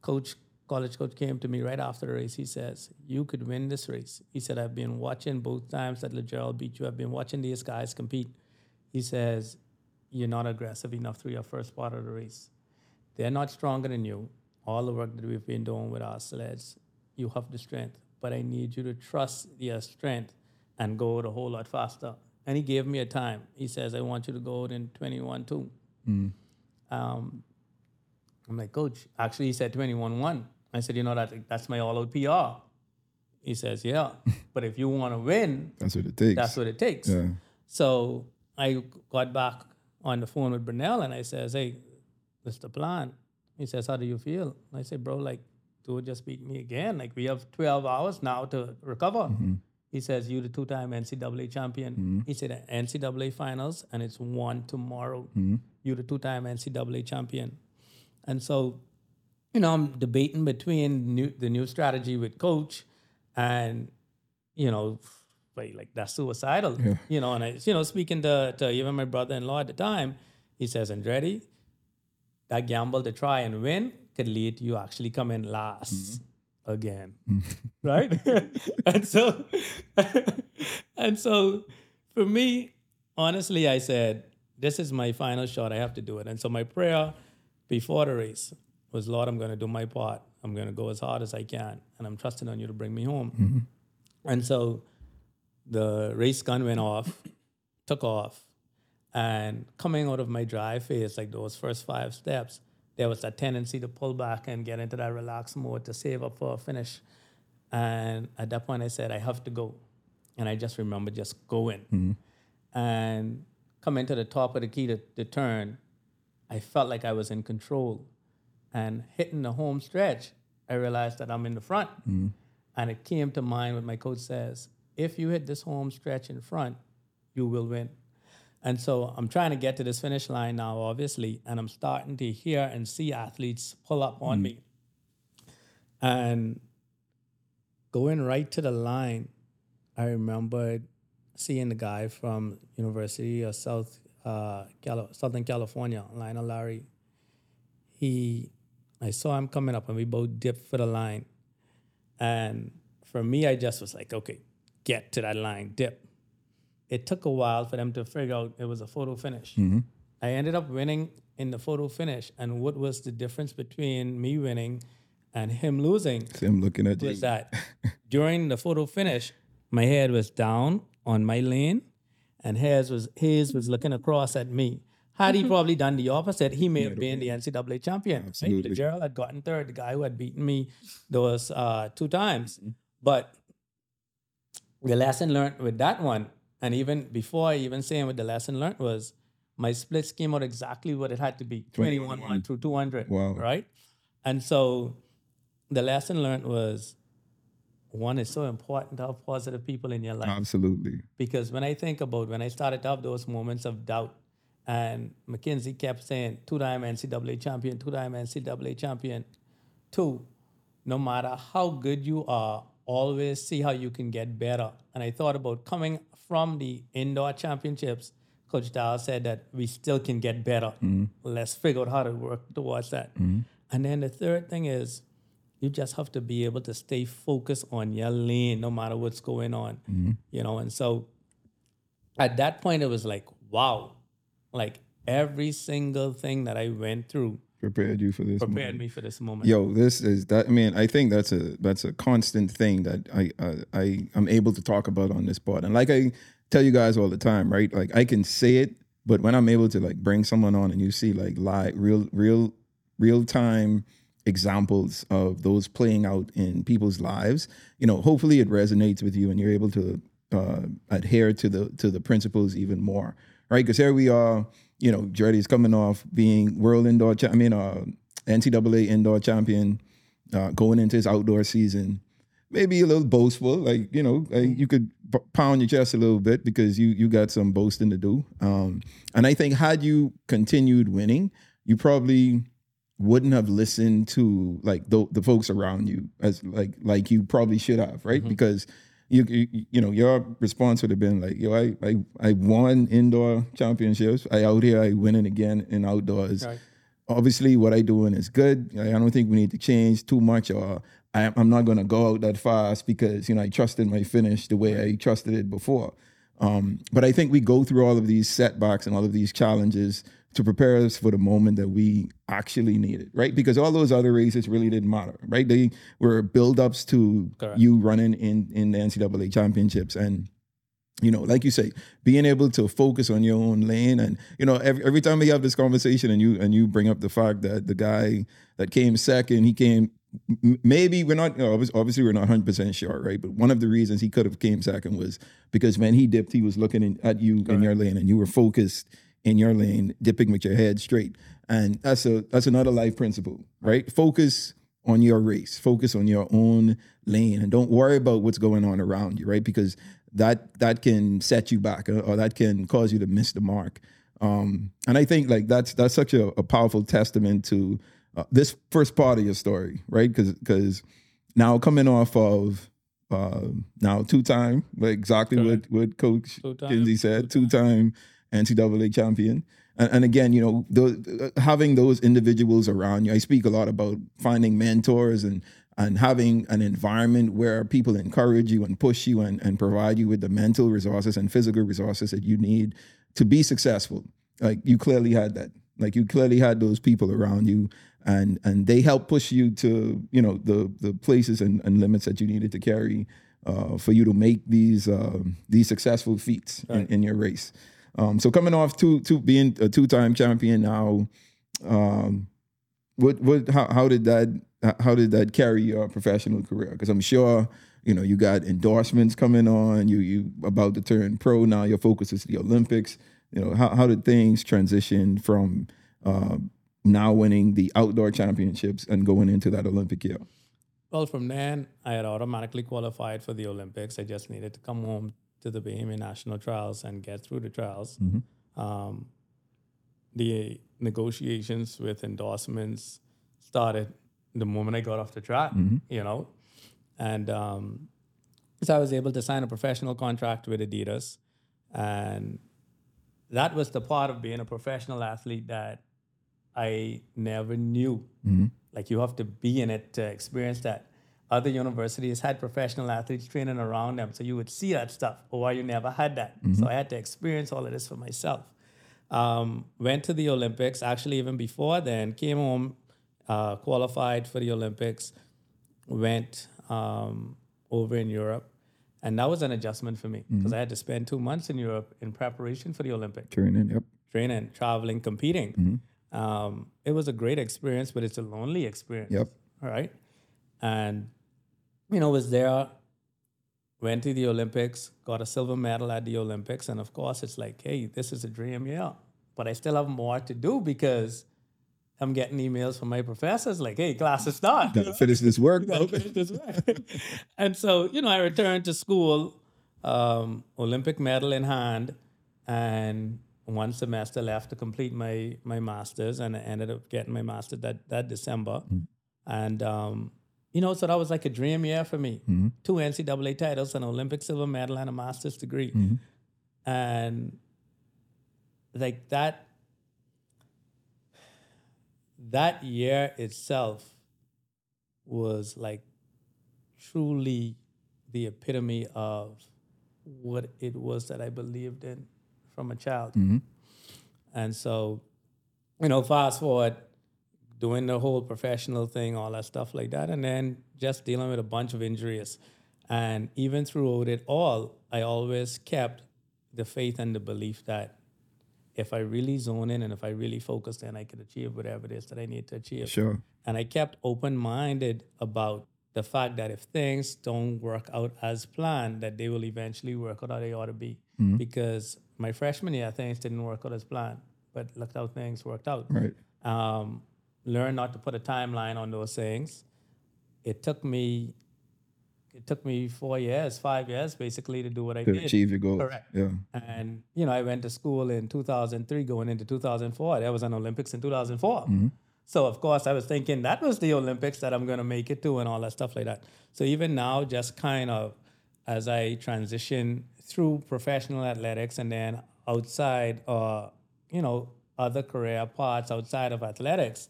coach, college coach, came to me right after the race. He says, You could win this race. He said, I've been watching both times that LeJerald beat you. I've been watching these guys compete. He says, You're not aggressive enough through your first part of the race. They're not stronger than you. All the work that we've been doing with our sleds, you have the strength, but I need you to trust your strength and go out a whole lot faster. And he gave me a time. He says, I want you to go out in 21 2. Um, I'm like, Coach, actually, he said 21 1. I said, You know, that, that's my all out PR. He says, Yeah, [laughs] but if you want to win, That's what it takes. that's what it takes. yeah. So I got back on the phone with Brunel and I says, Hey, what's the plan? He says, How do you feel? I say, Bro, like, dude just beat me again. Like, we have 12 hours now to recover. Mm-hmm. He says, "You're the two time NCAA champion. Mm-hmm. He said, NCAA finals, and it's one tomorrow. Mm-hmm. You're the two time NCAA champion. And so, you know, I'm debating between new, the new strategy with coach and, you know, like, like that's suicidal. Yeah. You know, and I, you know, speaking to, to even my brother-in-law at the time, he says, Andretti, that gamble to try and win could lead you actually coming last mm-hmm. again. Mm-hmm. [laughs] right? [laughs] and so [laughs] and so for me, honestly, I said, this is my final shot. I have to do it. And so my prayer before the race was, Lord, I'm going to do my part. I'm going to go as hard as I can. And I'm trusting on you to bring me home. Mm-hmm. And so the race gun went off, [coughs] took off. And coming out of my drive phase, like those first five steps, there was a tendency to pull back and get into that relaxed mode to save up for a finish. And at that point, I said, I have to go. And I just remember just going. Mm-hmm. And coming to the top of the key to, to turn, I felt like I was in control. And hitting the home stretch, I realized that I'm in the front. And it came to mind what my coach says if you hit this home stretch in front, you will win. And so I'm trying to get to this finish line now, obviously, and I'm starting to hear and see athletes pull up on me. And going right to the line, I remembered seeing the guy from University of South uh, Southern California, Lionel Larry. He, I saw him coming up, and we both dipped for the line. And for me, I just was like, okay, get to that line, dip. It took a while for them to figure out it was a photo finish. Mm-hmm. I ended up winning in the photo finish. And what was the difference between me winning and him losing See him looking at you. was that [laughs] during the photo finish, my head was down on my lane, and his was his was looking across at me. Had he probably done the opposite, he may have been the NCAA champion. Right? Absolutely. Gerald had gotten third, the guy who had beaten me those uh, two times. But the lesson learned with that one, and even before I even saying what the lesson learned was, my splits came out exactly what it had to be 21 1 through 200. Wow. Right? And so the lesson learned was one is so important to have positive people in your life Absolutely. because when I think about when I started to have those moments of doubt And McKenzie kept saying, two time NCAA champion, two time NCAA champion. Two, no matter how good you are, always see how you can get better. And I thought about coming from the indoor championships. Coach Dow said that we still can get better. Mm-hmm. Let's figure out how to work towards that. Mm-hmm. And then the third thing is you just have to be able to stay focused on your lane no matter what's going on. Mm-hmm. You know, and so at that point it was like, wow, like every single thing that I went through Prepared you for this. moment. prepared me for this moment. Yo, this is that. I mean, I think that's a that's a constant thing that I I, I I'm able to talk about on this pod. And like I tell you guys all the time, right? Like I can say it, but when I'm able to like bring someone on and you see like live, real, real, real time examples of those playing out in people's lives, you know, hopefully it resonates with you and you're able to uh, adhere to the to the principles even more, right? Because here we are, you know, Dreddy's coming off being world indoor, cha- I mean, uh, NCAA indoor champion, uh, going into his outdoor season. Maybe a little boastful, like you know, like you could p- pound your chest a little bit because you you got some boasting to do. Um, and I think had you continued winning, you probably wouldn't have listened to like the, the folks around you as like like you probably should have, right? Because you, you you know your response would have been like, yo, I I I won indoor championships. I out here, I winning again in outdoors. Right. Obviously, what I doing is good. I don't think we need to change too much, or I, I'm not going to go out that fast because you know I trusted my finish the way I trusted it before. Um, but I think we go through all of these setbacks and all of these challenges to prepare us for the moment that we actually needed, right? Because all those other races really didn't matter, right? They were build-ups to Correct. you running in in the NCAA championships and you know, like you say, being able to focus on your own lane, and you know, every every time we have this conversation, and you and you bring up the fact that the guy that came second, he came. Maybe we're not obviously we're not hundred percent sure, right? But one of the reasons he could have came second was because when he dipped, he was looking in, at you in your lane, and you were focused in your lane, dipping with your head straight, and that's a that's another life principle, right? Focus on your race, focus on your own lane, and don't worry about what's going on around you, right? Because that that can set you back, or, or that can cause you to miss the mark. Um, and I think like that's that's such a, a powerful testament to uh, this first part of your story, right? Because because now coming off of uh, now two time, like exactly what what Coach Kinsey said, two time NCAA champion. And, and again, you know, having those individuals around you. I speak a lot about finding mentors and and having an environment where people encourage you and push you and, and provide you with the mental resources and physical resources that you need to be successful. Like you clearly had that. Like you clearly had those people around you and and they helped push you to, you know, the the places and, and limits that you needed to carry uh, for you to make these uh, these successful feats in, in your race. Um, so coming off two two being a two time champion now, um, what what how, how did that how did that carry your professional career? Because I'm sure you know you got endorsements coming on. You you about to turn pro now. Your focus is the Olympics. You know how how did things transition from uh, now winning the outdoor championships and going into that Olympic year? Well, from then, I had automatically qualified for the Olympics. I just needed to come home to the Bahamian National Trials and get through the trials. Um, the negotiations with endorsements started the moment I got off the track, you know. And um, so I was able to sign a professional contract with Adidas. And that was the part of being a professional athlete that I never knew. Like you have to be in it to experience that. Other universities had professional athletes training around them, so you would see that stuff. Or you never had that, so I had to experience all of this for myself. Um, went to the Olympics. Actually, even before then, came home, uh, qualified for the Olympics. Went um, over in Europe, and that was an adjustment for me because I had to spend two months in Europe in preparation for the Olympics Training, yep. training, traveling, competing. Mm-hmm. Um, it was a great experience, but it's a lonely experience. Yep. All right. And, you know, was there, went to the Olympics, got a silver medal at the Olympics. And of course, it's like, hey, this is a dream, yeah. But I still have more to do because I'm getting emails from my professors like, hey, class is done. Gotta finish this work. [laughs] [laughs] and so, you know, I returned to school, um, Olympic medal in hand, and one semester left to complete my my masters, and I ended up getting my master that that December. And um, you know, so that was like a dream year for me. Mm-hmm. Two NCAA titles, an Olympic silver medal, and a master's degree. Mm-hmm. And like that, that year itself was like truly the epitome of what it was that I believed in from a child. Mm-hmm. And so, you know, fast forward, doing the whole professional thing, all that stuff like that, and then just dealing with a bunch of injuries. And even throughout it all, I always kept the faith and the belief that if I really zone in and if I really focus, then I could achieve whatever it is that I need to achieve. Sure. And I kept open minded about the fact that if things don't work out as planned, that they will eventually work out how they ought to be. Because my freshman year, things didn't work out as planned, but look how things worked out. Right. Um, learn not to put a timeline on those things. It took me, it took me four years, five years, basically, to do what I To did. achieve your goals. Correct. Yeah. And you know, I went to school in 2003, going into 2004. There was an Olympics in 2004. So of course, I was thinking that was the Olympics that I'm going to make it to, and all that stuff like that. So even now, just kind of as I transition through professional athletics and then outside, uh, you know, other career paths outside of athletics,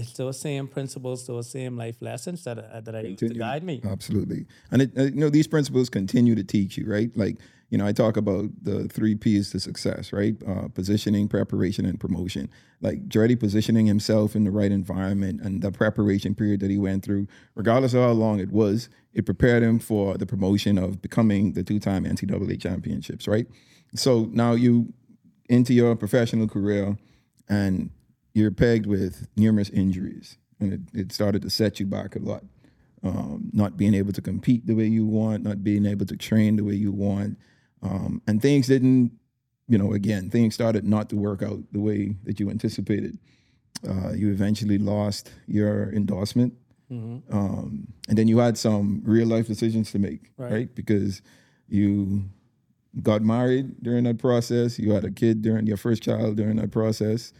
it's those same principles, those same life lessons that uh, that I used to guide me. Absolutely. And it, uh, you know, these principles continue to teach you, right? Like, you know, I talk about the three P's to success, right? Uh, positioning, preparation, and promotion. Like Dreddy positioning himself in the right environment and the preparation period that he went through, regardless of how long it was, it prepared him for the promotion of becoming the two-time NCAA championships, right? So now you into your professional career and you're pegged with numerous injuries and it, it started to set you back a lot um, not being able to compete the way you want, not being able to train the way you want. Um, and things didn't, you know, again, things started not to work out the way that you anticipated. Uh, you eventually lost your endorsement. Um, and then you had some real life decisions to make, Right. right? Because you got married during that process, you had a kid during your first child during that process.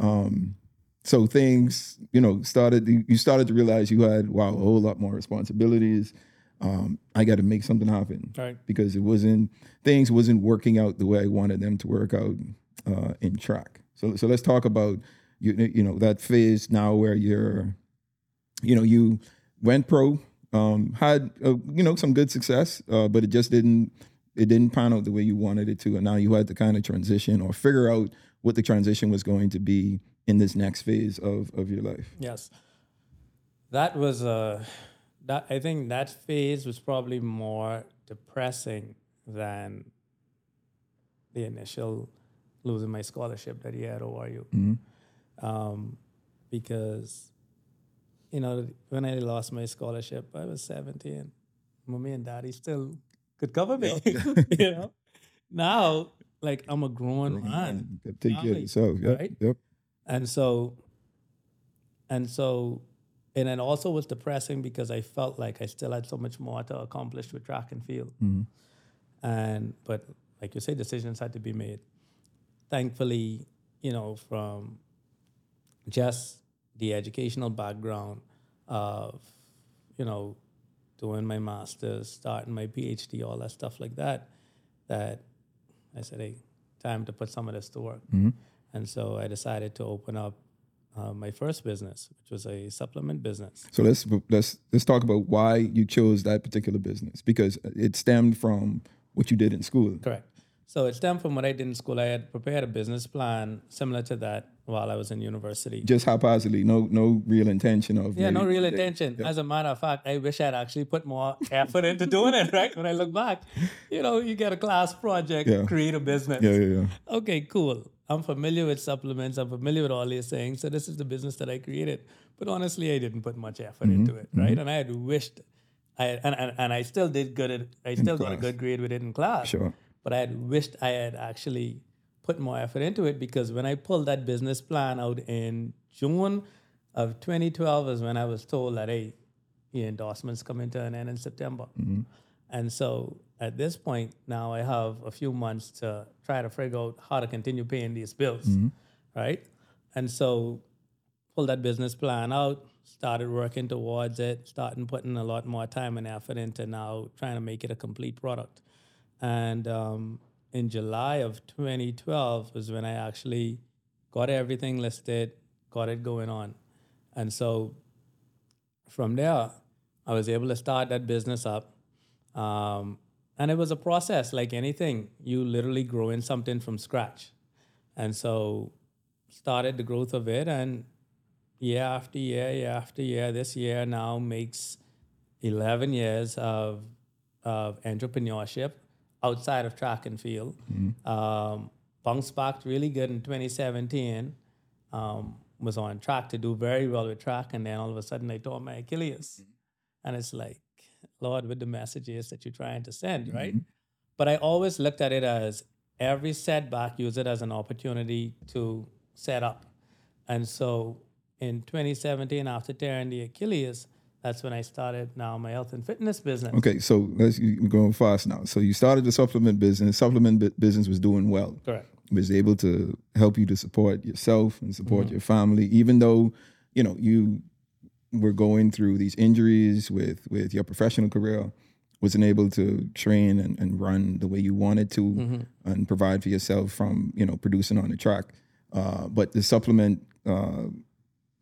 Um, so things you know started you started to realize you had wow a whole lot more responsibilities. Um, i got to make something happen. Right. because it wasn't things wasn't working out the way i wanted them to work out uh, in track. So so let's talk about you you know that phase now where you're you know you went pro um, had uh, you know some good success uh, but it just didn't it didn't pan out the way you wanted it to. And now you had to kind of transition or figure out what the transition was going to be in this next phase of of your life Yes, that was uh, that. I think that phase was probably more depressing than the initial losing my scholarship that year at ORU, um, because you know when I lost my scholarship, I was seventeen. Mommy and daddy still could cover me. [laughs] you know, now like I'm a grown man. Take care of yourself yep right? yep And so, and so, and it also was depressing because I felt like I still had so much more to accomplish with track and field. Mm-hmm. And, but like you say, decisions had to be made. Thankfully, you know, from just the educational background of, you know, doing my master's, starting my PhD, all that stuff like that, that I said, hey, time to put some of this to work. And so I decided to open up uh, my first business, which was a supplement business. so let's let's let's talk about why you chose that particular business because it stemmed from what you did in school Correct. So it stemmed from what I did in school. I had prepared a business plan similar to that while I was in university. just haphazardly no no real intention of Yeah, no real intention. As a matter of fact, I wish I'd actually put more effort into doing it, right? When I look back, you know, you get a class project, Yeah. create a business. yeah yeah yeah Okay, cool. I'm familiar with supplements. I'm familiar with all these things. So this is the business that I created. But honestly, I didn't put much effort mm-hmm. into it, right? Mm-hmm. And I had wished, I and, and, and I still did good at, I still got a good grade with it in class. Sure. But I had wished I had actually put more effort into it because when I pulled that business plan out in June of 2012 is when I was told that hey, your endorsements coming to an end in September. And so at this point now I have a few months to try to figure out how to continue paying these bills, right? And so pulled that business plan out, started working towards it, starting putting a lot more time and effort into now trying to make it a complete product. And um, in July of 2012 was when I actually got everything listed, got it going on. And so from there, I was able to start that business up. Um, and it was a process like anything. You literally growing something from scratch. And so started the growth of it and year after year, year after year, this year now makes 11 years of, of entrepreneurship outside of track and field. Um, bounced back really good in 2017. Um, was on track to do very well with track, and then all of a sudden I tore my Achilles. And it's like, Lord, with the messages that you're trying to send, right? But I always looked at it as every setback, use it as an opportunity to set up. And so in 2017, after tearing the Achilles, that's when I started now my health and fitness business. Okay, so let's you're going fast now. So you started the supplement business. Supplement bu- business was doing well. Correct. was able to help you to support yourself and support Mm-hmm. your family, even though you know you were going through these injuries with with your professional career, wasn't able to train and, and run the way you wanted to Mm-hmm. and provide for yourself from you know producing on the track. Uh, but the supplement uh,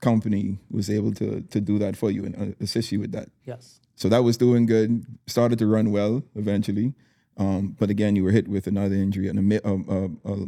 company was able to to do that for you and uh, assist you with that. Yes. So that was doing good. Started to run well eventually, um, but again, you were hit with another injury and a, a, a, a,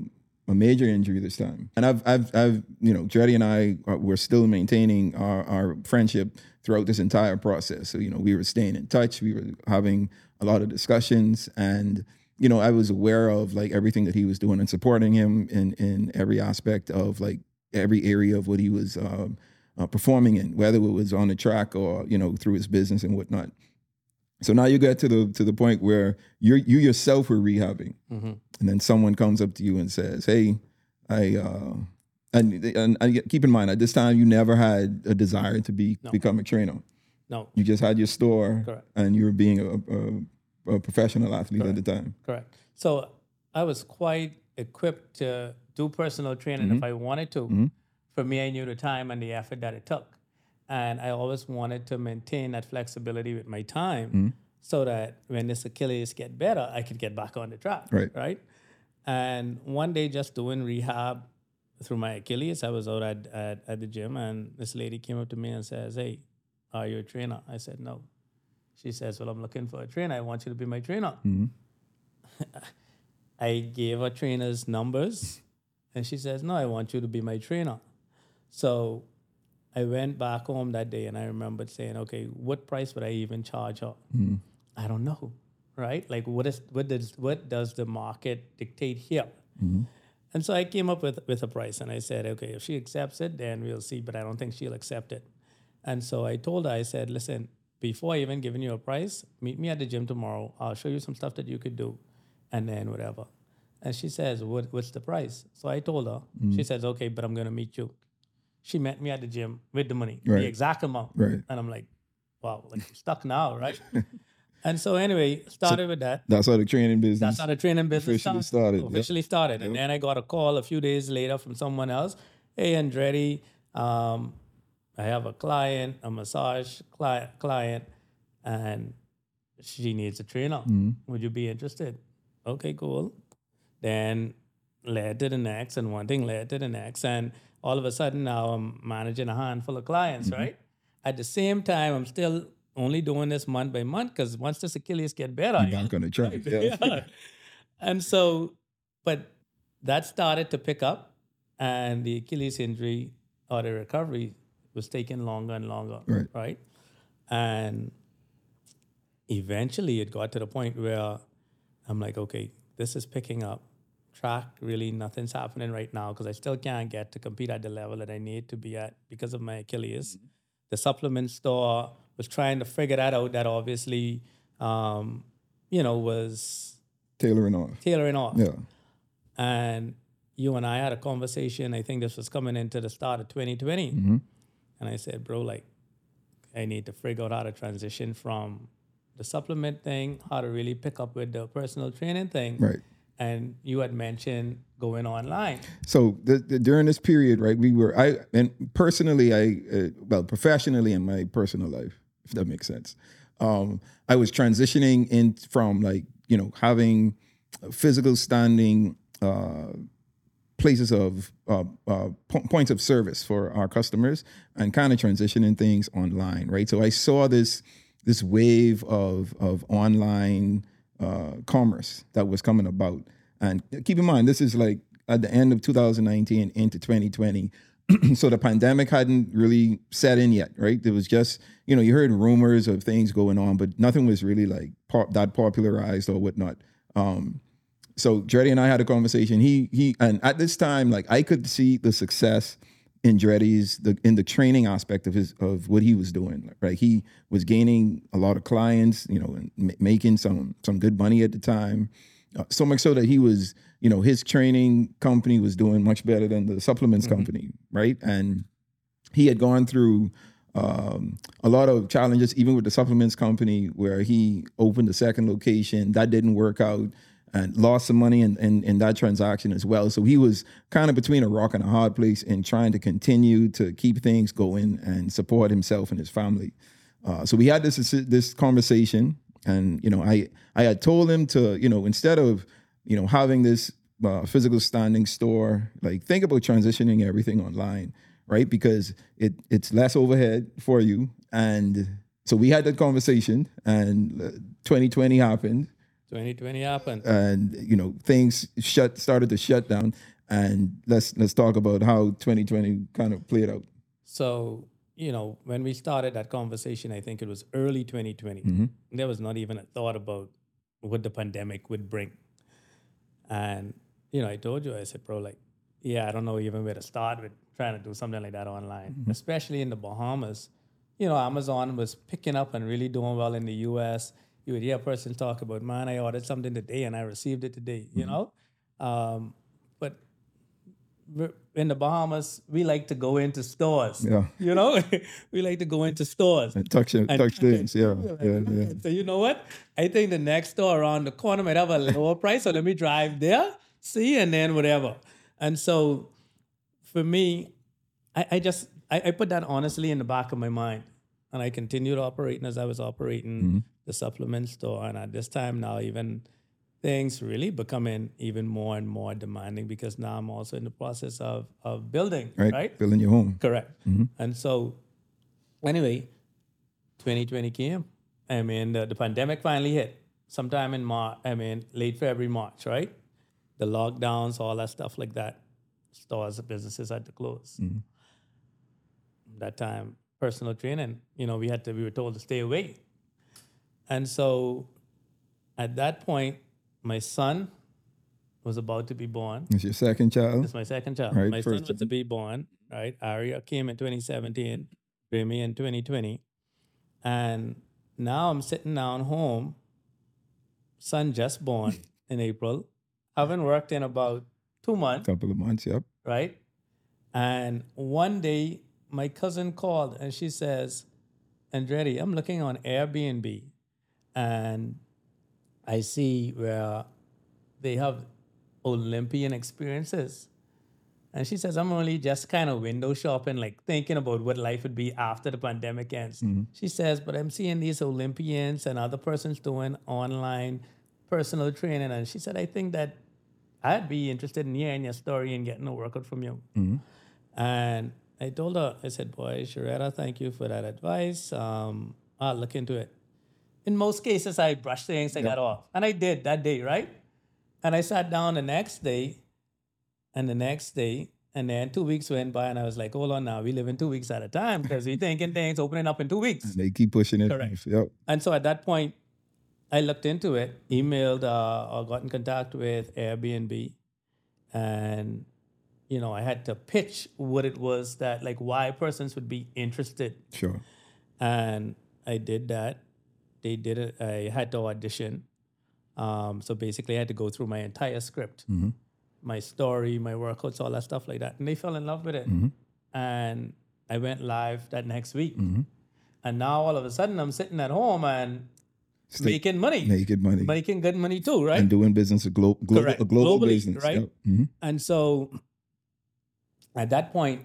a major injury this time. And I've, I've, I've, you know, Dreddy and I are, were still maintaining our, our friendship throughout this entire process. So you know, we were staying in touch. We were having a lot of discussions, and you know, I was aware of like everything that he was doing and supporting him in in every aspect of like every area of what he was. Um, uh, performing in, whether it was on the track or you know through his business and whatnot. So now you get to the to the point where you you yourself were rehabbing, Mhm. and then someone comes up to you and says, "Hey, I." Uh, and, and, and keep in mind, at this time, you never had a desire to be No. become a trainer. No. You just had your store, Correct. and you were being a, a, a professional athlete at the time. Correct. So I was quite equipped to do personal training if mm-hmm. I wanted to. Mm-hmm. For me, I knew the time and the effort that it took. And I always wanted to maintain that flexibility with my time mm-hmm. so that when this Achilles get better, I could get back on the track. Right. Right. And one day, just doing rehab through my Achilles, I was out at, at, at the gym and this lady came up to me and says, Hey, are you a trainer? I said, No. She says, Well, I'm looking for a trainer. I want you to be my trainer. [laughs] I gave her trainer's numbers and she says, No, I want you to be my trainer. So I went back home that day and I remembered saying, Okay, what price would I even charge her? Hmm. I don't know. Right? Like what is what does what does the market dictate here? Hmm. And so I came up with with a price and I said, okay, if she accepts it, then we'll see, but I don't think she'll accept it. And so I told her, I said, listen, before I even giving you a price, meet me at the gym tomorrow. I'll show you some stuff that you could do and then whatever. And she says, what, what's the price? So I told her, she says, okay, but I'm going to meet you. She met me at the gym with the money, Right. the exact amount. Right. And I'm like, wow, like I'm stuck now, right? [laughs] and so anyway, started with that. That's how the training business. That's how the training business Officially started. started, yep. Officially started. And then I got a call a few days later from someone else. Hey, Andretti, um, I have a client, a massage cli- client, and she needs a trainer. Mm-hmm. Would you be interested? Okay, cool. Then led to the next, and one thing led to the next. And all of a sudden, now I'm managing a handful of clients, Mm-hmm. right? At the same time, I'm still only doing this month by month because once this Achilles get better, You're back on the track. Yeah. [laughs] yeah. And so, but that started to pick up, and the Achilles injury or the recovery was taking longer and longer. Right. Right. And eventually it got to the point where I'm like, okay, this is picking up. Track, really, nothing's happening right now because I still can't get to compete at the level that I need to be at because of my Achilles. The supplement store was trying to figure that out. That obviously, um, you know, was Tailoring off. tailoring off. Yeah. And you and I had a conversation. I think this was coming into the start of 2020. And I said, bro, like, I need to figure out how to transition from the supplement thing, how to really pick up with the personal training thing. Right. And you had mentioned going online. So the, the, during this period, right, we were I and personally, I uh, well, professionally in my personal life, if that makes sense, um, I was transitioning in from like you know having physical standing uh, places of uh, uh, po- points of service for our customers and kind of transitioning things online, right? So I saw this this wave of of online uh, commerce that was coming about, and keep in mind this is like at the end of 2019 into 2020. [clears throat] so the pandemic hadn't really set in yet, right? There was just, you know, you heard rumors of things going on, but nothing was really like pop, that popularized or whatnot. Um, so Dreddy and I had a conversation. He he and at this time, like I could see the success in Dreddy's the in the training aspect of his of what he was doing. Right, he was gaining a lot of clients, you know, and m- making some some good money at the time. Uh, so much so that he was, you know, his training company was doing much better than the supplements company, right? And he had gone through um, a lot of challenges, even with the supplements company, where he opened a second location that didn't work out and lost some money in, in, in that transaction as well. So he was kind of between a rock and a hard place in trying to continue to keep things going and support himself and his family. Uh, so we had this this conversation, and you know, I I had told him to you know instead of you know having this uh, physical standing store, like think about transitioning everything online, right? Because it it's less overhead for you, and so we had that conversation, and uh, 2020 happened, 2020 happened. and you know things shut started to shut down, and let's let's talk about how 2020 kind of played out. So, you know, when we started that conversation, I think it was early 2020. Mm-hmm. There was not even a thought about what the pandemic would bring. And, you know, I told you, I said, bro, like, yeah, I don't know even where to start with trying to do something like that online, mm-hmm. especially in the Bahamas. You know, Amazon was picking up and really doing well in the US. You would hear a person talk about, man, I ordered something today and I received it today, you know? Um, but in the Bahamas, we like to go into stores. Yeah. You know, [laughs] we like to go into stores. And touch touch [laughs] things, yeah, yeah, yeah. So you know what? I think the next store around the corner might have a lower price, so let me drive there, see, and then whatever. And so for me, I, I just I, I put that honestly in the back of my mind. And I continued operating as I was operating the supplement store. And at this time now, even things really becoming even more and more demanding because now I'm also in the process of of building, Right, right? building your home. Correct. Mm-hmm. And so, anyway, 2020 came. I mean, the, the pandemic finally hit sometime in March. I mean, late February, March, right? The lockdowns, all that stuff like that. Stores, businesses had to close. Mm-hmm. That time, personal training, you know, we had to, we were told to stay away. And so, at that point, my son was about to be born. It's your second child. It's my second child. Right, my son was to be born, right? Aria came in 2017, Remy in 2020. And now I'm sitting down home, son just born [laughs] in April, haven't worked in about two months, Couple of months, yep. right? And one day, my cousin called and she says, Andretti, I'm looking on Airbnb and I see where they have Olympian experiences. And she says, I'm only just kind of window shopping, like thinking about what life would be after the pandemic ends. She says, but I'm seeing these Olympians and other persons doing online personal training. And she said, I think that I'd be interested in hearing your story and getting a workout from you. And I told her, I said, boy, Sharetta, thank you for that advice. Um, I'll look into it. In most cases, I brush things like got off. And I did that day, right? And I sat down the next day and the next day. And then two weeks went by, and I was like, hold on now, we live in two weeks at a time because we're thinking things opening up in two weeks. And They keep pushing it. Correct. Yep. And so at that point, I looked into it, emailed uh, or got in contact with Airbnb, and you know I had to pitch what it was that like why persons would be interested, Sure. and I did that. They did it. I had to audition, um, so basically I had to go through my entire script, my story, my workouts, all that stuff like that, and they fell in love with it, and I went live that next week. And now all of a sudden I'm sitting at home and making money, making money, making good money too, right? and doing business a, glo- global, a global Globally, business, right? Yep. Mhm. And so at that point,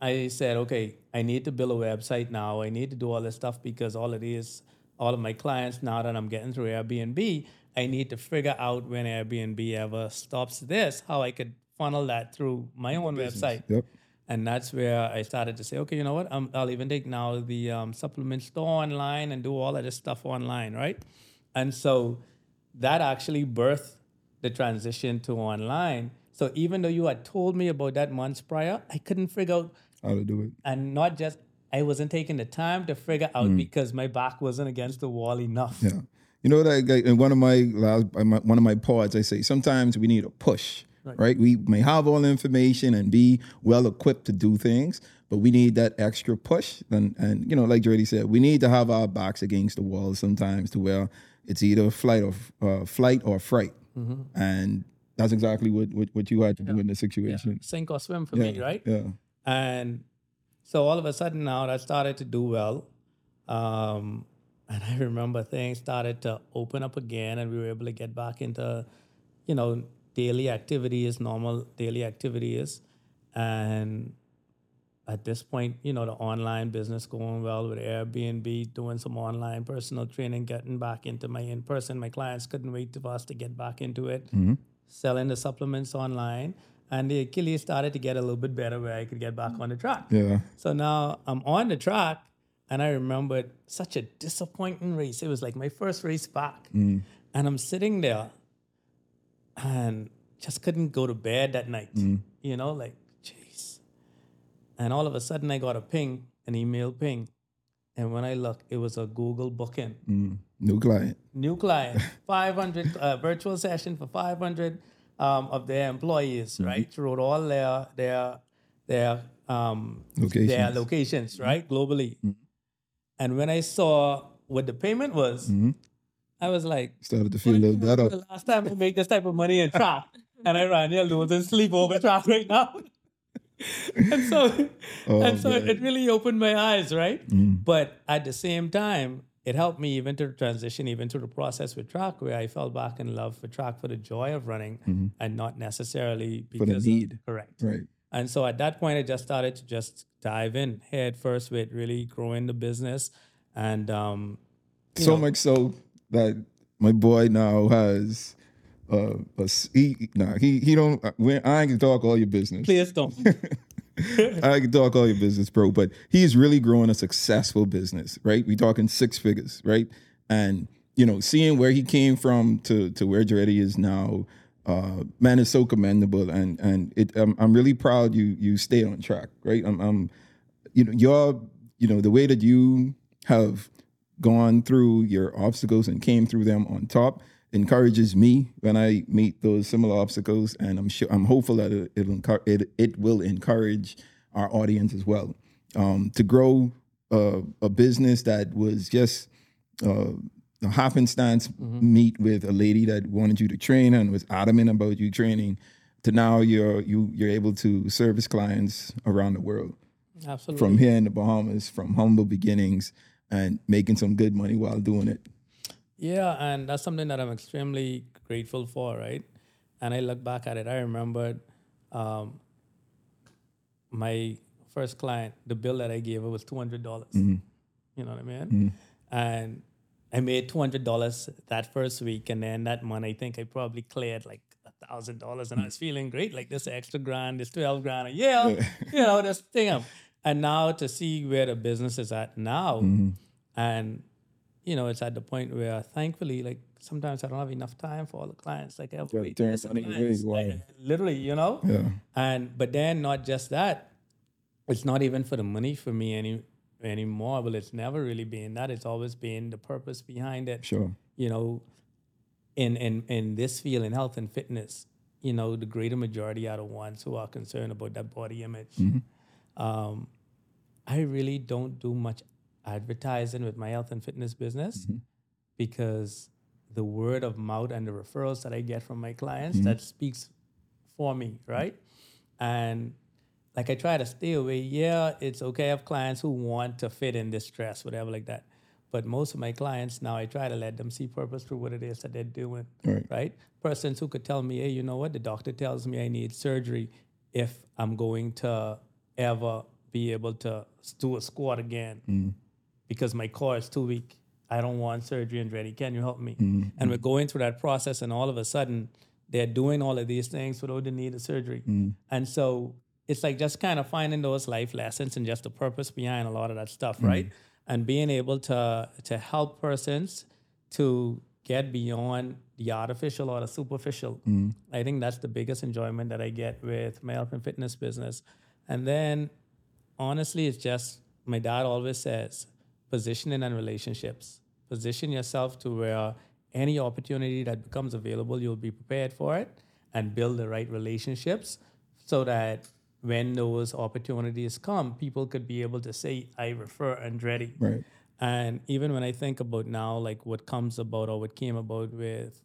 I said, okay, I need to build a website now. I need to do all this stuff because all it is, all of my clients now that I'm getting through Airbnb, I need to figure out when Airbnb ever stops this, how I could funnel that through my own website. Yep. And that's where I started to say, okay, you know what? Um, I'll even take now the um, supplement store online and do all of this stuff online, right? And so that actually birthed the transition to online. So even though you had told me about that months prior, I couldn't figure out, How to do it. and not just I wasn't taking the time to figure out mm. because my back wasn't against the wall enough. Yeah. You know that like, in one of my uh, last one of my pods, I say sometimes we need a push, right. We may have all the information and be well equipped to do things, but we need that extra push. And and you know, like Jordy said, we need to have our backs against the wall sometimes to where it's either flight or uh, flight or fright, mm-hmm. and that's exactly what, what what you had to do in the situation. Sink or swim for me, right? Yeah. And so all of a sudden now I started to do well. Um, [laughs] and I remember things started to open up again and we were able to get back into, you know, daily activities, normal daily activities. And at this point, you know, the online business going well with Airbnb, doing some online personal training, getting back into my in person. My clients couldn't wait for us to get back into it, selling the supplements online. And the Achilles started to get a little bit better where I could get back on the track. Yeah. So now I'm on the track, and I remembered such a disappointing race. It was like my first race back. And I'm sitting there and just couldn't go to bed that night. You know, like, jeez. And all of a sudden, I got a ping, an email ping. And when I look, it was a Google booking. Mm. New client. New client, [laughs] 500 uh, virtual session for 500 um, of their employees, mm-hmm. right? Throughout all their their their um, their Locations. locations, mm-hmm. right, globally. Mm-hmm. And when I saw what the payment was, I was like, Started to feel a little better. the last time I made this type of money in [laughs] track, and I ran here losing sleep over track right now. [laughs] and so, Oh, and so man. it really opened my eyes, right? But at the same time, it helped me even to transition even to the process with track, where I fell back in love for track for the joy of running, and not necessarily Mm-hmm. For because the of- need. correct. Right. And so at that point, I just started to just dive in head first with really growing the business. And um, so know, much so that my boy now has uh, a he nah he he don't I ain't gonna talk all your business. please don't. [laughs] [laughs] I can talk all your business, bro, but he's really growing a successful business, right? We talking six figures, right? And you know, seeing where he came from to to where Dreddy is now, uh, man, is so commendable, and and it I'm, I'm really proud you you stay on track, right? I'm, I'm you know your you know the way that you have gone through your obstacles and came through them on top encourages me when I meet those similar obstacles, and I'm sure I'm hopeful that it it'll encour- it, it will encourage our audience as well um, to grow uh, a business that was just uh, a happenstance meet with a lady that wanted you to train and was adamant about you training to now you're you you're able to service clients around the world Absolutely. from here in the Bahamas from humble beginnings and making some good money while doing it. Yeah, and that's something that I'm extremely grateful for, right? And I look back at it. I remembered um, my first client, the bill that I gave her was two hundred dollars. Mm-hmm. You know what I mean? Mm-hmm. And I made two hundred dollars that first week, and then that month I think I probably cleared like a thousand dollars, and I was feeling great, like this extra grand, this twelve grand a year, [laughs] you know, this thing. And now to see where the business is at now, mm-hmm. and you know, it's at the point where thankfully, like sometimes I don't have enough time for all the clients. Like I have Yeah, less clients, wow. like, literally, you know. Yeah. And but then not just that, it's not even for the money for me any anymore. But it's never really been that. It's always been the purpose behind it. Sure. You know, in in in this field in health and fitness, you know, the greater majority are the ones who are concerned about that body image. Um, I really don't do much advertising with my health and fitness business mm-hmm. because the word of mouth and the referrals that I get from my clients mm-hmm. that speaks for me, right? And like I try to stay away. Yeah, it's okay. I have clients who want to fit in this dress, whatever like that. But most of my clients now, I try to let them see purpose through what it is that they're doing. Right. Right. Persons who could tell me, hey, you know what? The doctor tells me I need surgery if I'm going to ever be able to do a squat again mm. Because my core is too weak. I don't want surgery and ready. Can you help me? Mm-hmm. And we're going through that process, and all of a sudden, they're doing all of these things without the need of surgery. Mm-hmm. And so it's like just kind of finding those life lessons and just the purpose behind a lot of that stuff, mm-hmm. right? And being able to to help persons to get beyond the artificial or the superficial. I think that's the biggest enjoyment that I get with my health and fitness business. And then honestly, it's just my dad always says positioning and relationships. Position yourself to where any opportunity that becomes available, you'll be prepared for it and build the right relationships so that when those opportunities come, people could be able to say, I refer Andretti. Right. And even when I think about now, like what comes about or what came about with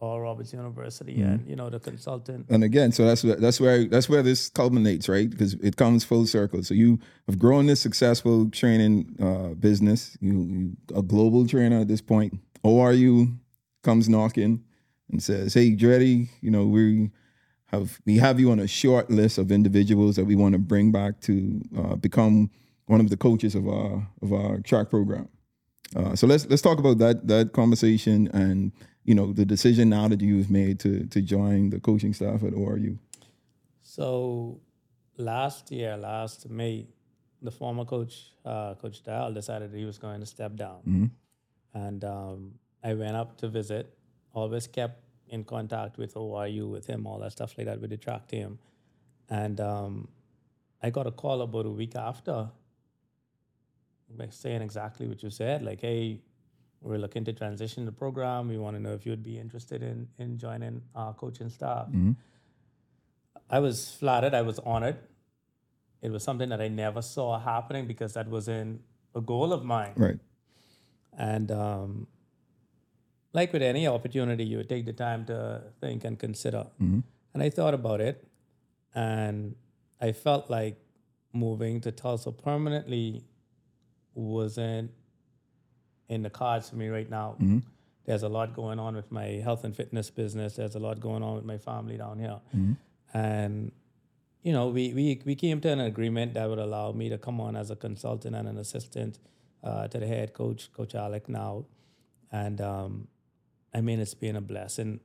Oral Roberts University and you know the consultant. And again, so that's where- that's where that's where this culminates, right? Because it comes full circle. So you have grown this successful training uh, business. You, you a global trainer at this point. ORU comes knocking and says, "Hey, Dreddy, you know we have we have you on a short list of individuals that we want to bring back to uh, become one of the coaches of our of our track program." Uh, so let's let's talk about that that conversation and you know the decision now that you've made to to join the coaching staff at ORU. So last year, last May, the former coach, uh, Coach Dial, decided he was going to step down. And um, I went up to visit, always kept in contact with ORU, with him, all that stuff like that with the track team. And um, I got a call about a week after, saying exactly what you said, like, hey, we're looking to transition the program. We want to know if you'd be interested in in joining our coaching staff. I was flattered. I was honored. It was something that I never saw happening because that wasn't a goal of mine. Right. And um, like with any opportunity, you would take the time to think and consider. And I thought about it, and I felt like moving to Tulsa permanently wasn't in the cards for me right now. There's a lot going on with my health and fitness business. There's a lot going on with my family down here, and you know, we, we we came to an agreement that would allow me to come on as a consultant and an assistant uh, to the head coach, Coach Alec now, and um, I mean, it's been a blessing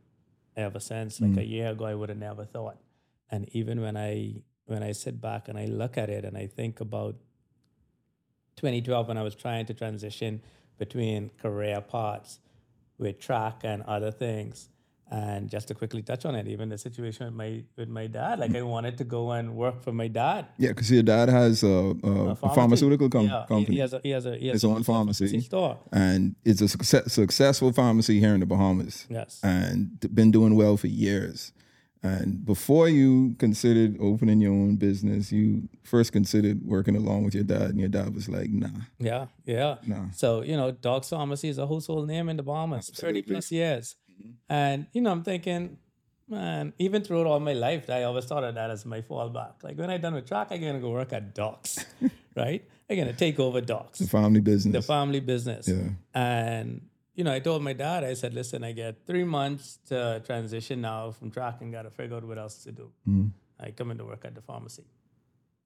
ever since. Like a year ago, I would have never thought, and even when I when I sit back and I look at it and I think about 2012 when I was trying to transition between career paths with track and other things. And just to quickly touch on it, even the situation with my with my dad, like I wanted to go and work for my dad. Yeah, because your dad has a, a, a pharmacy. pharmaceutical com- yeah, company. He has a he has a he has His own pharmacy. store. and it's a success, successful pharmacy here in the Bahamas. Yes. And been doing well for years. And before you considered opening your own business, you first considered working along with your dad, and your dad was like, "Nah, Yeah, yeah. No. So, you know, Dog's Pharmacy is a household name in the Bahamas, 30 plus years. Mm-hmm. And, you know, I'm thinking, man, even throughout all my life, I always thought of that as my fallback. Like when I done with track, I'm going to go work at Dogs, [laughs] right? I'm going to take over Dogs, the family business, the family business. Yeah. And, you know, I told my dad, I said, listen, I get three months to transition now from track and got to figure out what else to do. Mm. I come into work at the pharmacy.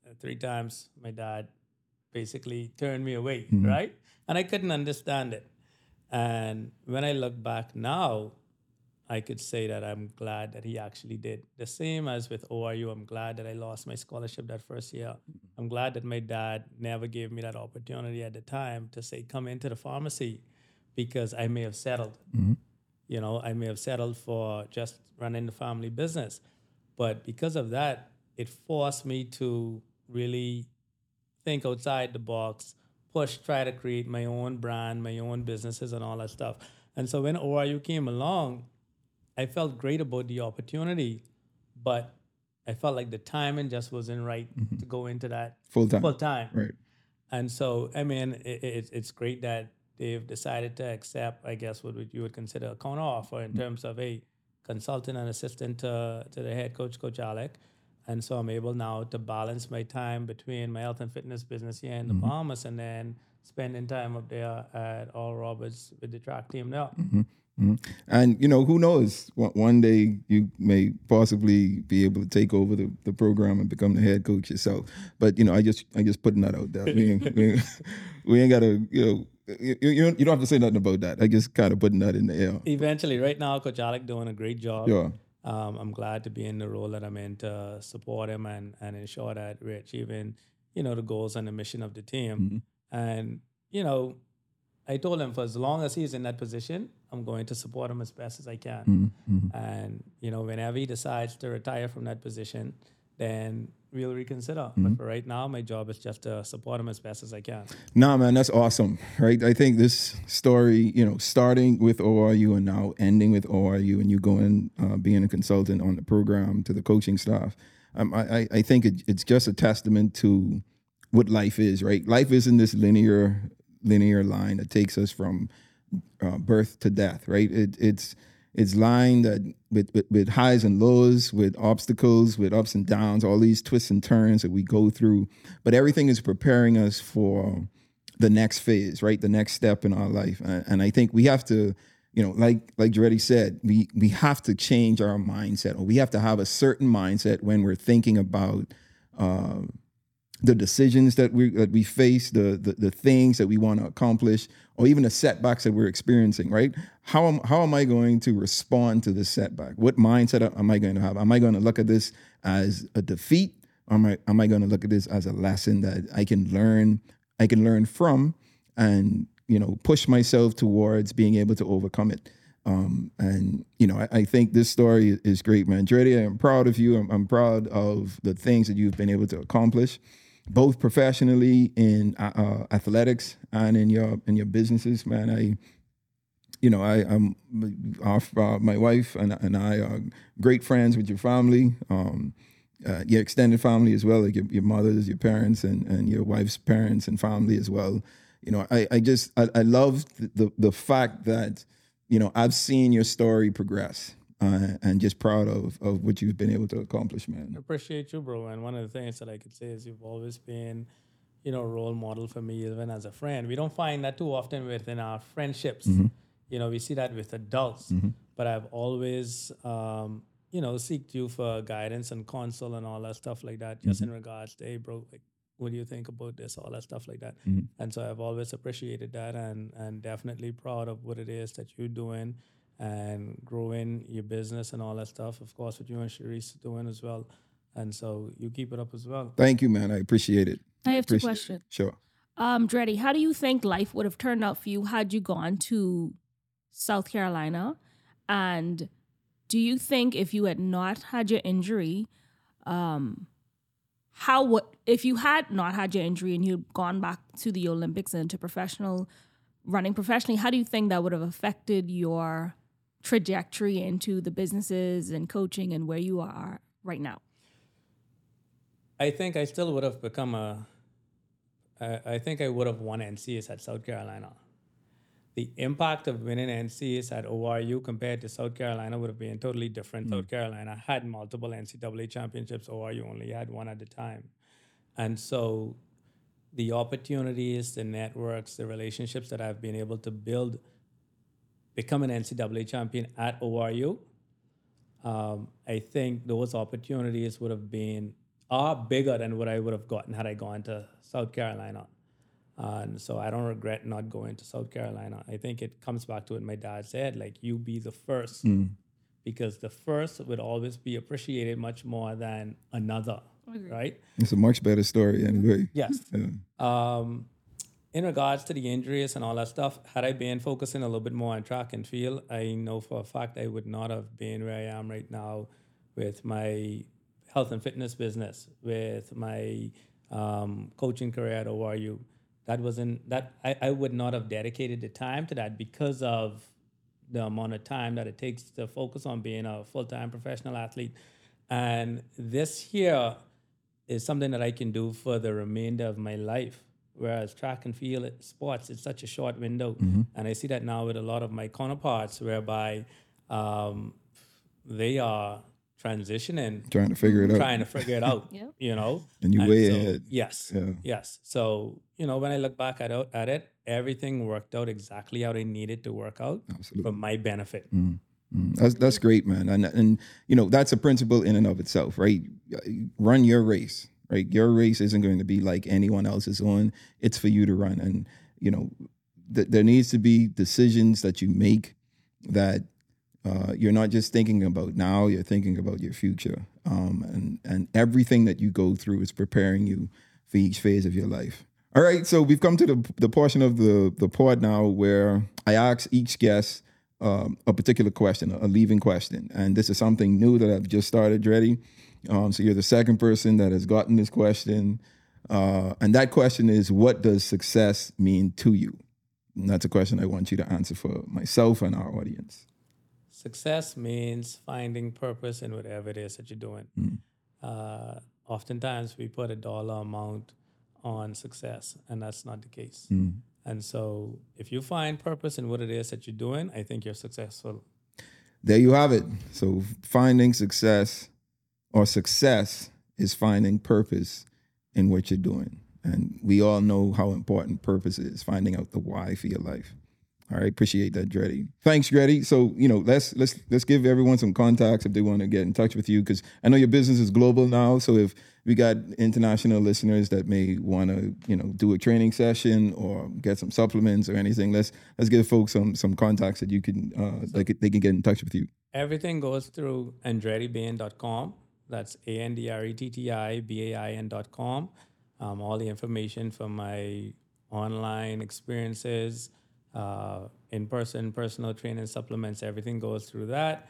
Uh, three times my dad basically turned me away, mm-hmm. right? And I couldn't understand it. And when I look back now, I could say that I'm glad that he actually did. The same as with ORU, I'm glad that I lost my scholarship that first year. Mm-hmm. I'm glad that my dad never gave me that opportunity at the time to say, come into the pharmacy because I may have settled. Mm-hmm. You know, I may have settled for just running the family business. But because of that, it forced me to really think outside the box, push, try to create my own brand, my own businesses, and all that stuff. And so when ORU came along, I felt great about the opportunity, but I felt like the timing just wasn't right mm-hmm. to go into that Full time. full time. Right. And so, I mean, it, it, it's great that they've decided to accept, I guess, what would you would consider a counter offer in mm-hmm. terms of a consultant and assistant to, to the head coach, Coach Alec. and so I'm able now to balance my time between my health and fitness business here in the mm-hmm. Bahamas and then spending time up there at Oral Roberts with the track team now. Mhm. Mm-hmm. And you know, who knows? One, day you may possibly be able to take over the, the program and become the head coach yourself. But you know, I just I just putting that out there. We ain't, we ain't, [laughs] we ain't gotta you know you, you, you don't have to say nothing about that. I just kind of putting that in the air. Eventually, right now, Coach Alec doing a great job. Yeah. Um, I'm glad to be in the role that I'm in to support him and, and ensure that we're achieving, you know, the goals and the mission of the team. And, you know, I told him for as long as he's in that position, I'm going to support him as best as I can. And, you know, whenever he decides to retire from that position, then we'll reconsider. But for right now, my job is just to support him as best as I can. Nah, man, that's awesome, right? I think this story, you know, starting with ORU and now ending with ORU, and you going uh, being a consultant on the program to the coaching staff, um, I, I, I think it, it's just a testament to what life is, right? Life isn't this linear linear line that takes us from uh, birth to death, right? It, it's it's lined with, with with highs and lows, with obstacles, with ups and downs, all these twists and turns that we go through. But everything is preparing us for the next phase, right? The next step in our life, and, I think we have to, you know, like like Dreddy said, we we have to change our mindset, or we have to have a certain mindset when we're thinking about. Uh, the decisions that we that we face, the the, the things that we want to accomplish, or even the setbacks that we're experiencing, right? How am how am I going to respond to this setback? What mindset am I going to have? Am I going to look at this as a defeat? Or am I am I going to look at this as a lesson that I can learn I can learn from and you know push myself towards being able to overcome it? Um, and you know, I, I, think this story is great, man. Dreddy, I'm proud of you. I'm, I'm proud of the things that you've been able to accomplish both professionally in uh, uh, athletics and in your in your businesses, man. I, you know, I our, uh, my wife and, and I are great friends with your family, um, uh, your extended family as well, like your, your mothers, your parents, and and your wife's parents and family as well. You know, I I just I, I love the the fact that you know I've seen your story progress uh, and just proud of of what you've been able to accomplish, man. I appreciate you, bro. And one of the things that I could say is you've always been, you know, a role model for me, even as a friend. We don't find that too often within our friendships. You know, we see that with adults. But I've always, um, you know, seeked you for guidance and counsel and all that stuff like that, just in regards to, hey, bro, like, what do you think about this? All that stuff like that. And so I've always appreciated that and and definitely proud of what it is that you're doing and growing your business and all that stuff. Of course, what you and Sharice are doing as well. And so you keep it up as well. Thank you, man. I appreciate it. I have two Appreciate- questions. Sure. Um, Dreddy, how do you think life would have turned out for you had you gone to South Carolina? And do you think if you had not had your injury, um, how would if you had not had your injury and you'd gone back to the Olympics and to professional running professionally, how do you think that would have affected your trajectory into the businesses and coaching and where you are right now? I think I still would have become a. I I think I would have won NCS at South Carolina. The impact of winning NCS at ORU compared to South Carolina would have been totally different. Hmm. South Carolina had multiple NCAA championships. ORU only had one at the time, and so the opportunities, the networks, the relationships that I've been able to build, become an NCAA champion at ORU, um, I think those opportunities would have been are bigger than what I would have gotten had I gone to South Carolina. And so I don't regret not going to South Carolina. I think it comes back to what my dad said, like you be the first. Because the first would always be appreciated much more than another. Right? It's a much better story anyway. Yes. Yeah. Um, in regards to the injuries and all that stuff, had I been focusing a little bit more on track and field, I know for a fact I would not have been where I am right now with my health and fitness business, with my um, coaching career at ORU. That wasn't that I, I would not have dedicated the time to that because of the amount of time that it takes to focus on being a full time professional athlete. And this here is something that I can do for the remainder of my life. Whereas track and field sports, it's such a short window. And I see that now with a lot of my counterparts, whereby um, they are transitioning, Trying to figure it out. trying to figure it out. [laughs] Yep. You know, And you way so- ahead. Yes. Yeah. Yes. So you know, when I look back at it, at it, everything worked out exactly how they needed to work out Absolutely. for my benefit. Mm, That's that's great, man. And and you know that's a principle in and of itself, right? Run your race, right? Your race isn't going to be like anyone else's on. It's for you to run, and you know th- there needs to be decisions that you make that uh, you're not just thinking about now. You're thinking about your future, um, and and everything that you go through is preparing you for each phase of your life. All right, so we've come to the the portion of the the pod now where I ask each guest um, a particular question, a leaving question, and this is something new that I've just started, Dreddy. Um, so you're the second person that has gotten this question, uh, and that question is, what does success mean to you? And that's a question I want you to answer for myself and our audience. Success means finding purpose in whatever it is that you're doing. Mm. Uh, oftentimes, we put a dollar amount on success, and that's not the case. Mm. And so, if you find purpose in what it is that you're doing, I think you're successful. There you have it. So finding success or success is finding purpose in what you're doing. And we all know how important purpose is, finding out the why for your life. All right, appreciate that, Dreddy. Thanks, Dreddy. So, you know, let's let's let's give everyone some contacts if they want to get in touch with you because I know your business is global now. So if we got international listeners that may want to, you know, do a training session or get some supplements or anything, let's let's give folks some some contacts that you can uh, they, can, they can get in touch with you. Everything goes through andrettibain.com. That's A N D R E T T I B A I N.com. Um, all the information for my online experiences, uh, in person, personal training supplements, everything goes through that.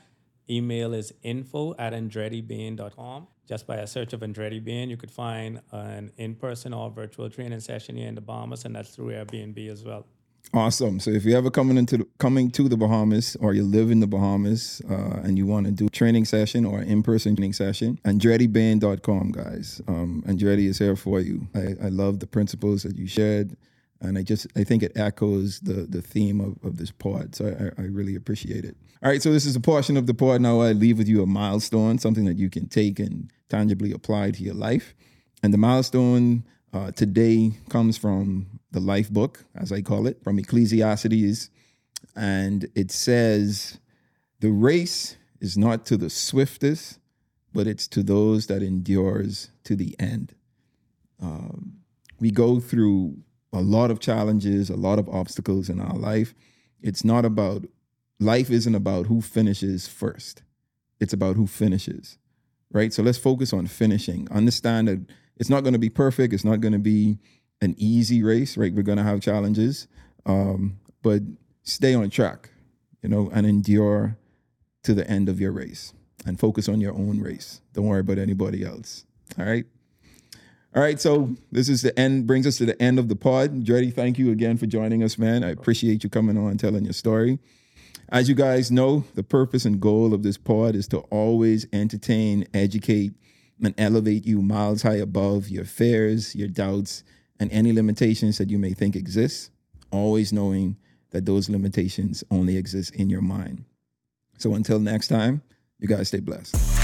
Email is info at andrettibain.com. Just by a search of Andretti Bain, you could find an in person or virtual training session here in the Bahamas, and that's through Airbnb as well. Awesome. So if you're ever coming into the, coming to the Bahamas or you live in the Bahamas uh, and you want to do a training session or in-person training session, AndrettiBain.com, guys. Um, Andretti is here for you. I, I love the principles that you shared. And I just I think it echoes the the theme of, of this pod. So I, I really appreciate it. All right, so this is a portion of the pod. Now I leave with you a milestone, something that you can take and tangibly apply to your life. And the milestone uh, today comes from the life book, as I call it, from Ecclesiastes. And it says, The race is not to the swiftest, but it's to those that endures to the end. Um, we go through a lot of challenges, a lot of obstacles in our life. It's not about, life isn't about who finishes first, it's about who finishes, right? So let's focus on finishing. Understand that it's not going to be perfect, it's not going to be an easy race, right? We're to have challenges, um, but stay on track, you know, and endure to the end of your race and focus on your own race. Don't worry about anybody else. All right. All right. So this is the end, brings us to the end of the pod. Dreddy, thank you again for joining us, man. I appreciate you coming on and telling your story. As you guys know, the purpose and goal of this pod is to always entertain, educate, and elevate you miles high above your fears, your doubts, and any limitations that you may think exist, always knowing that those limitations only exist in your mind. So until next time, you guys stay blessed.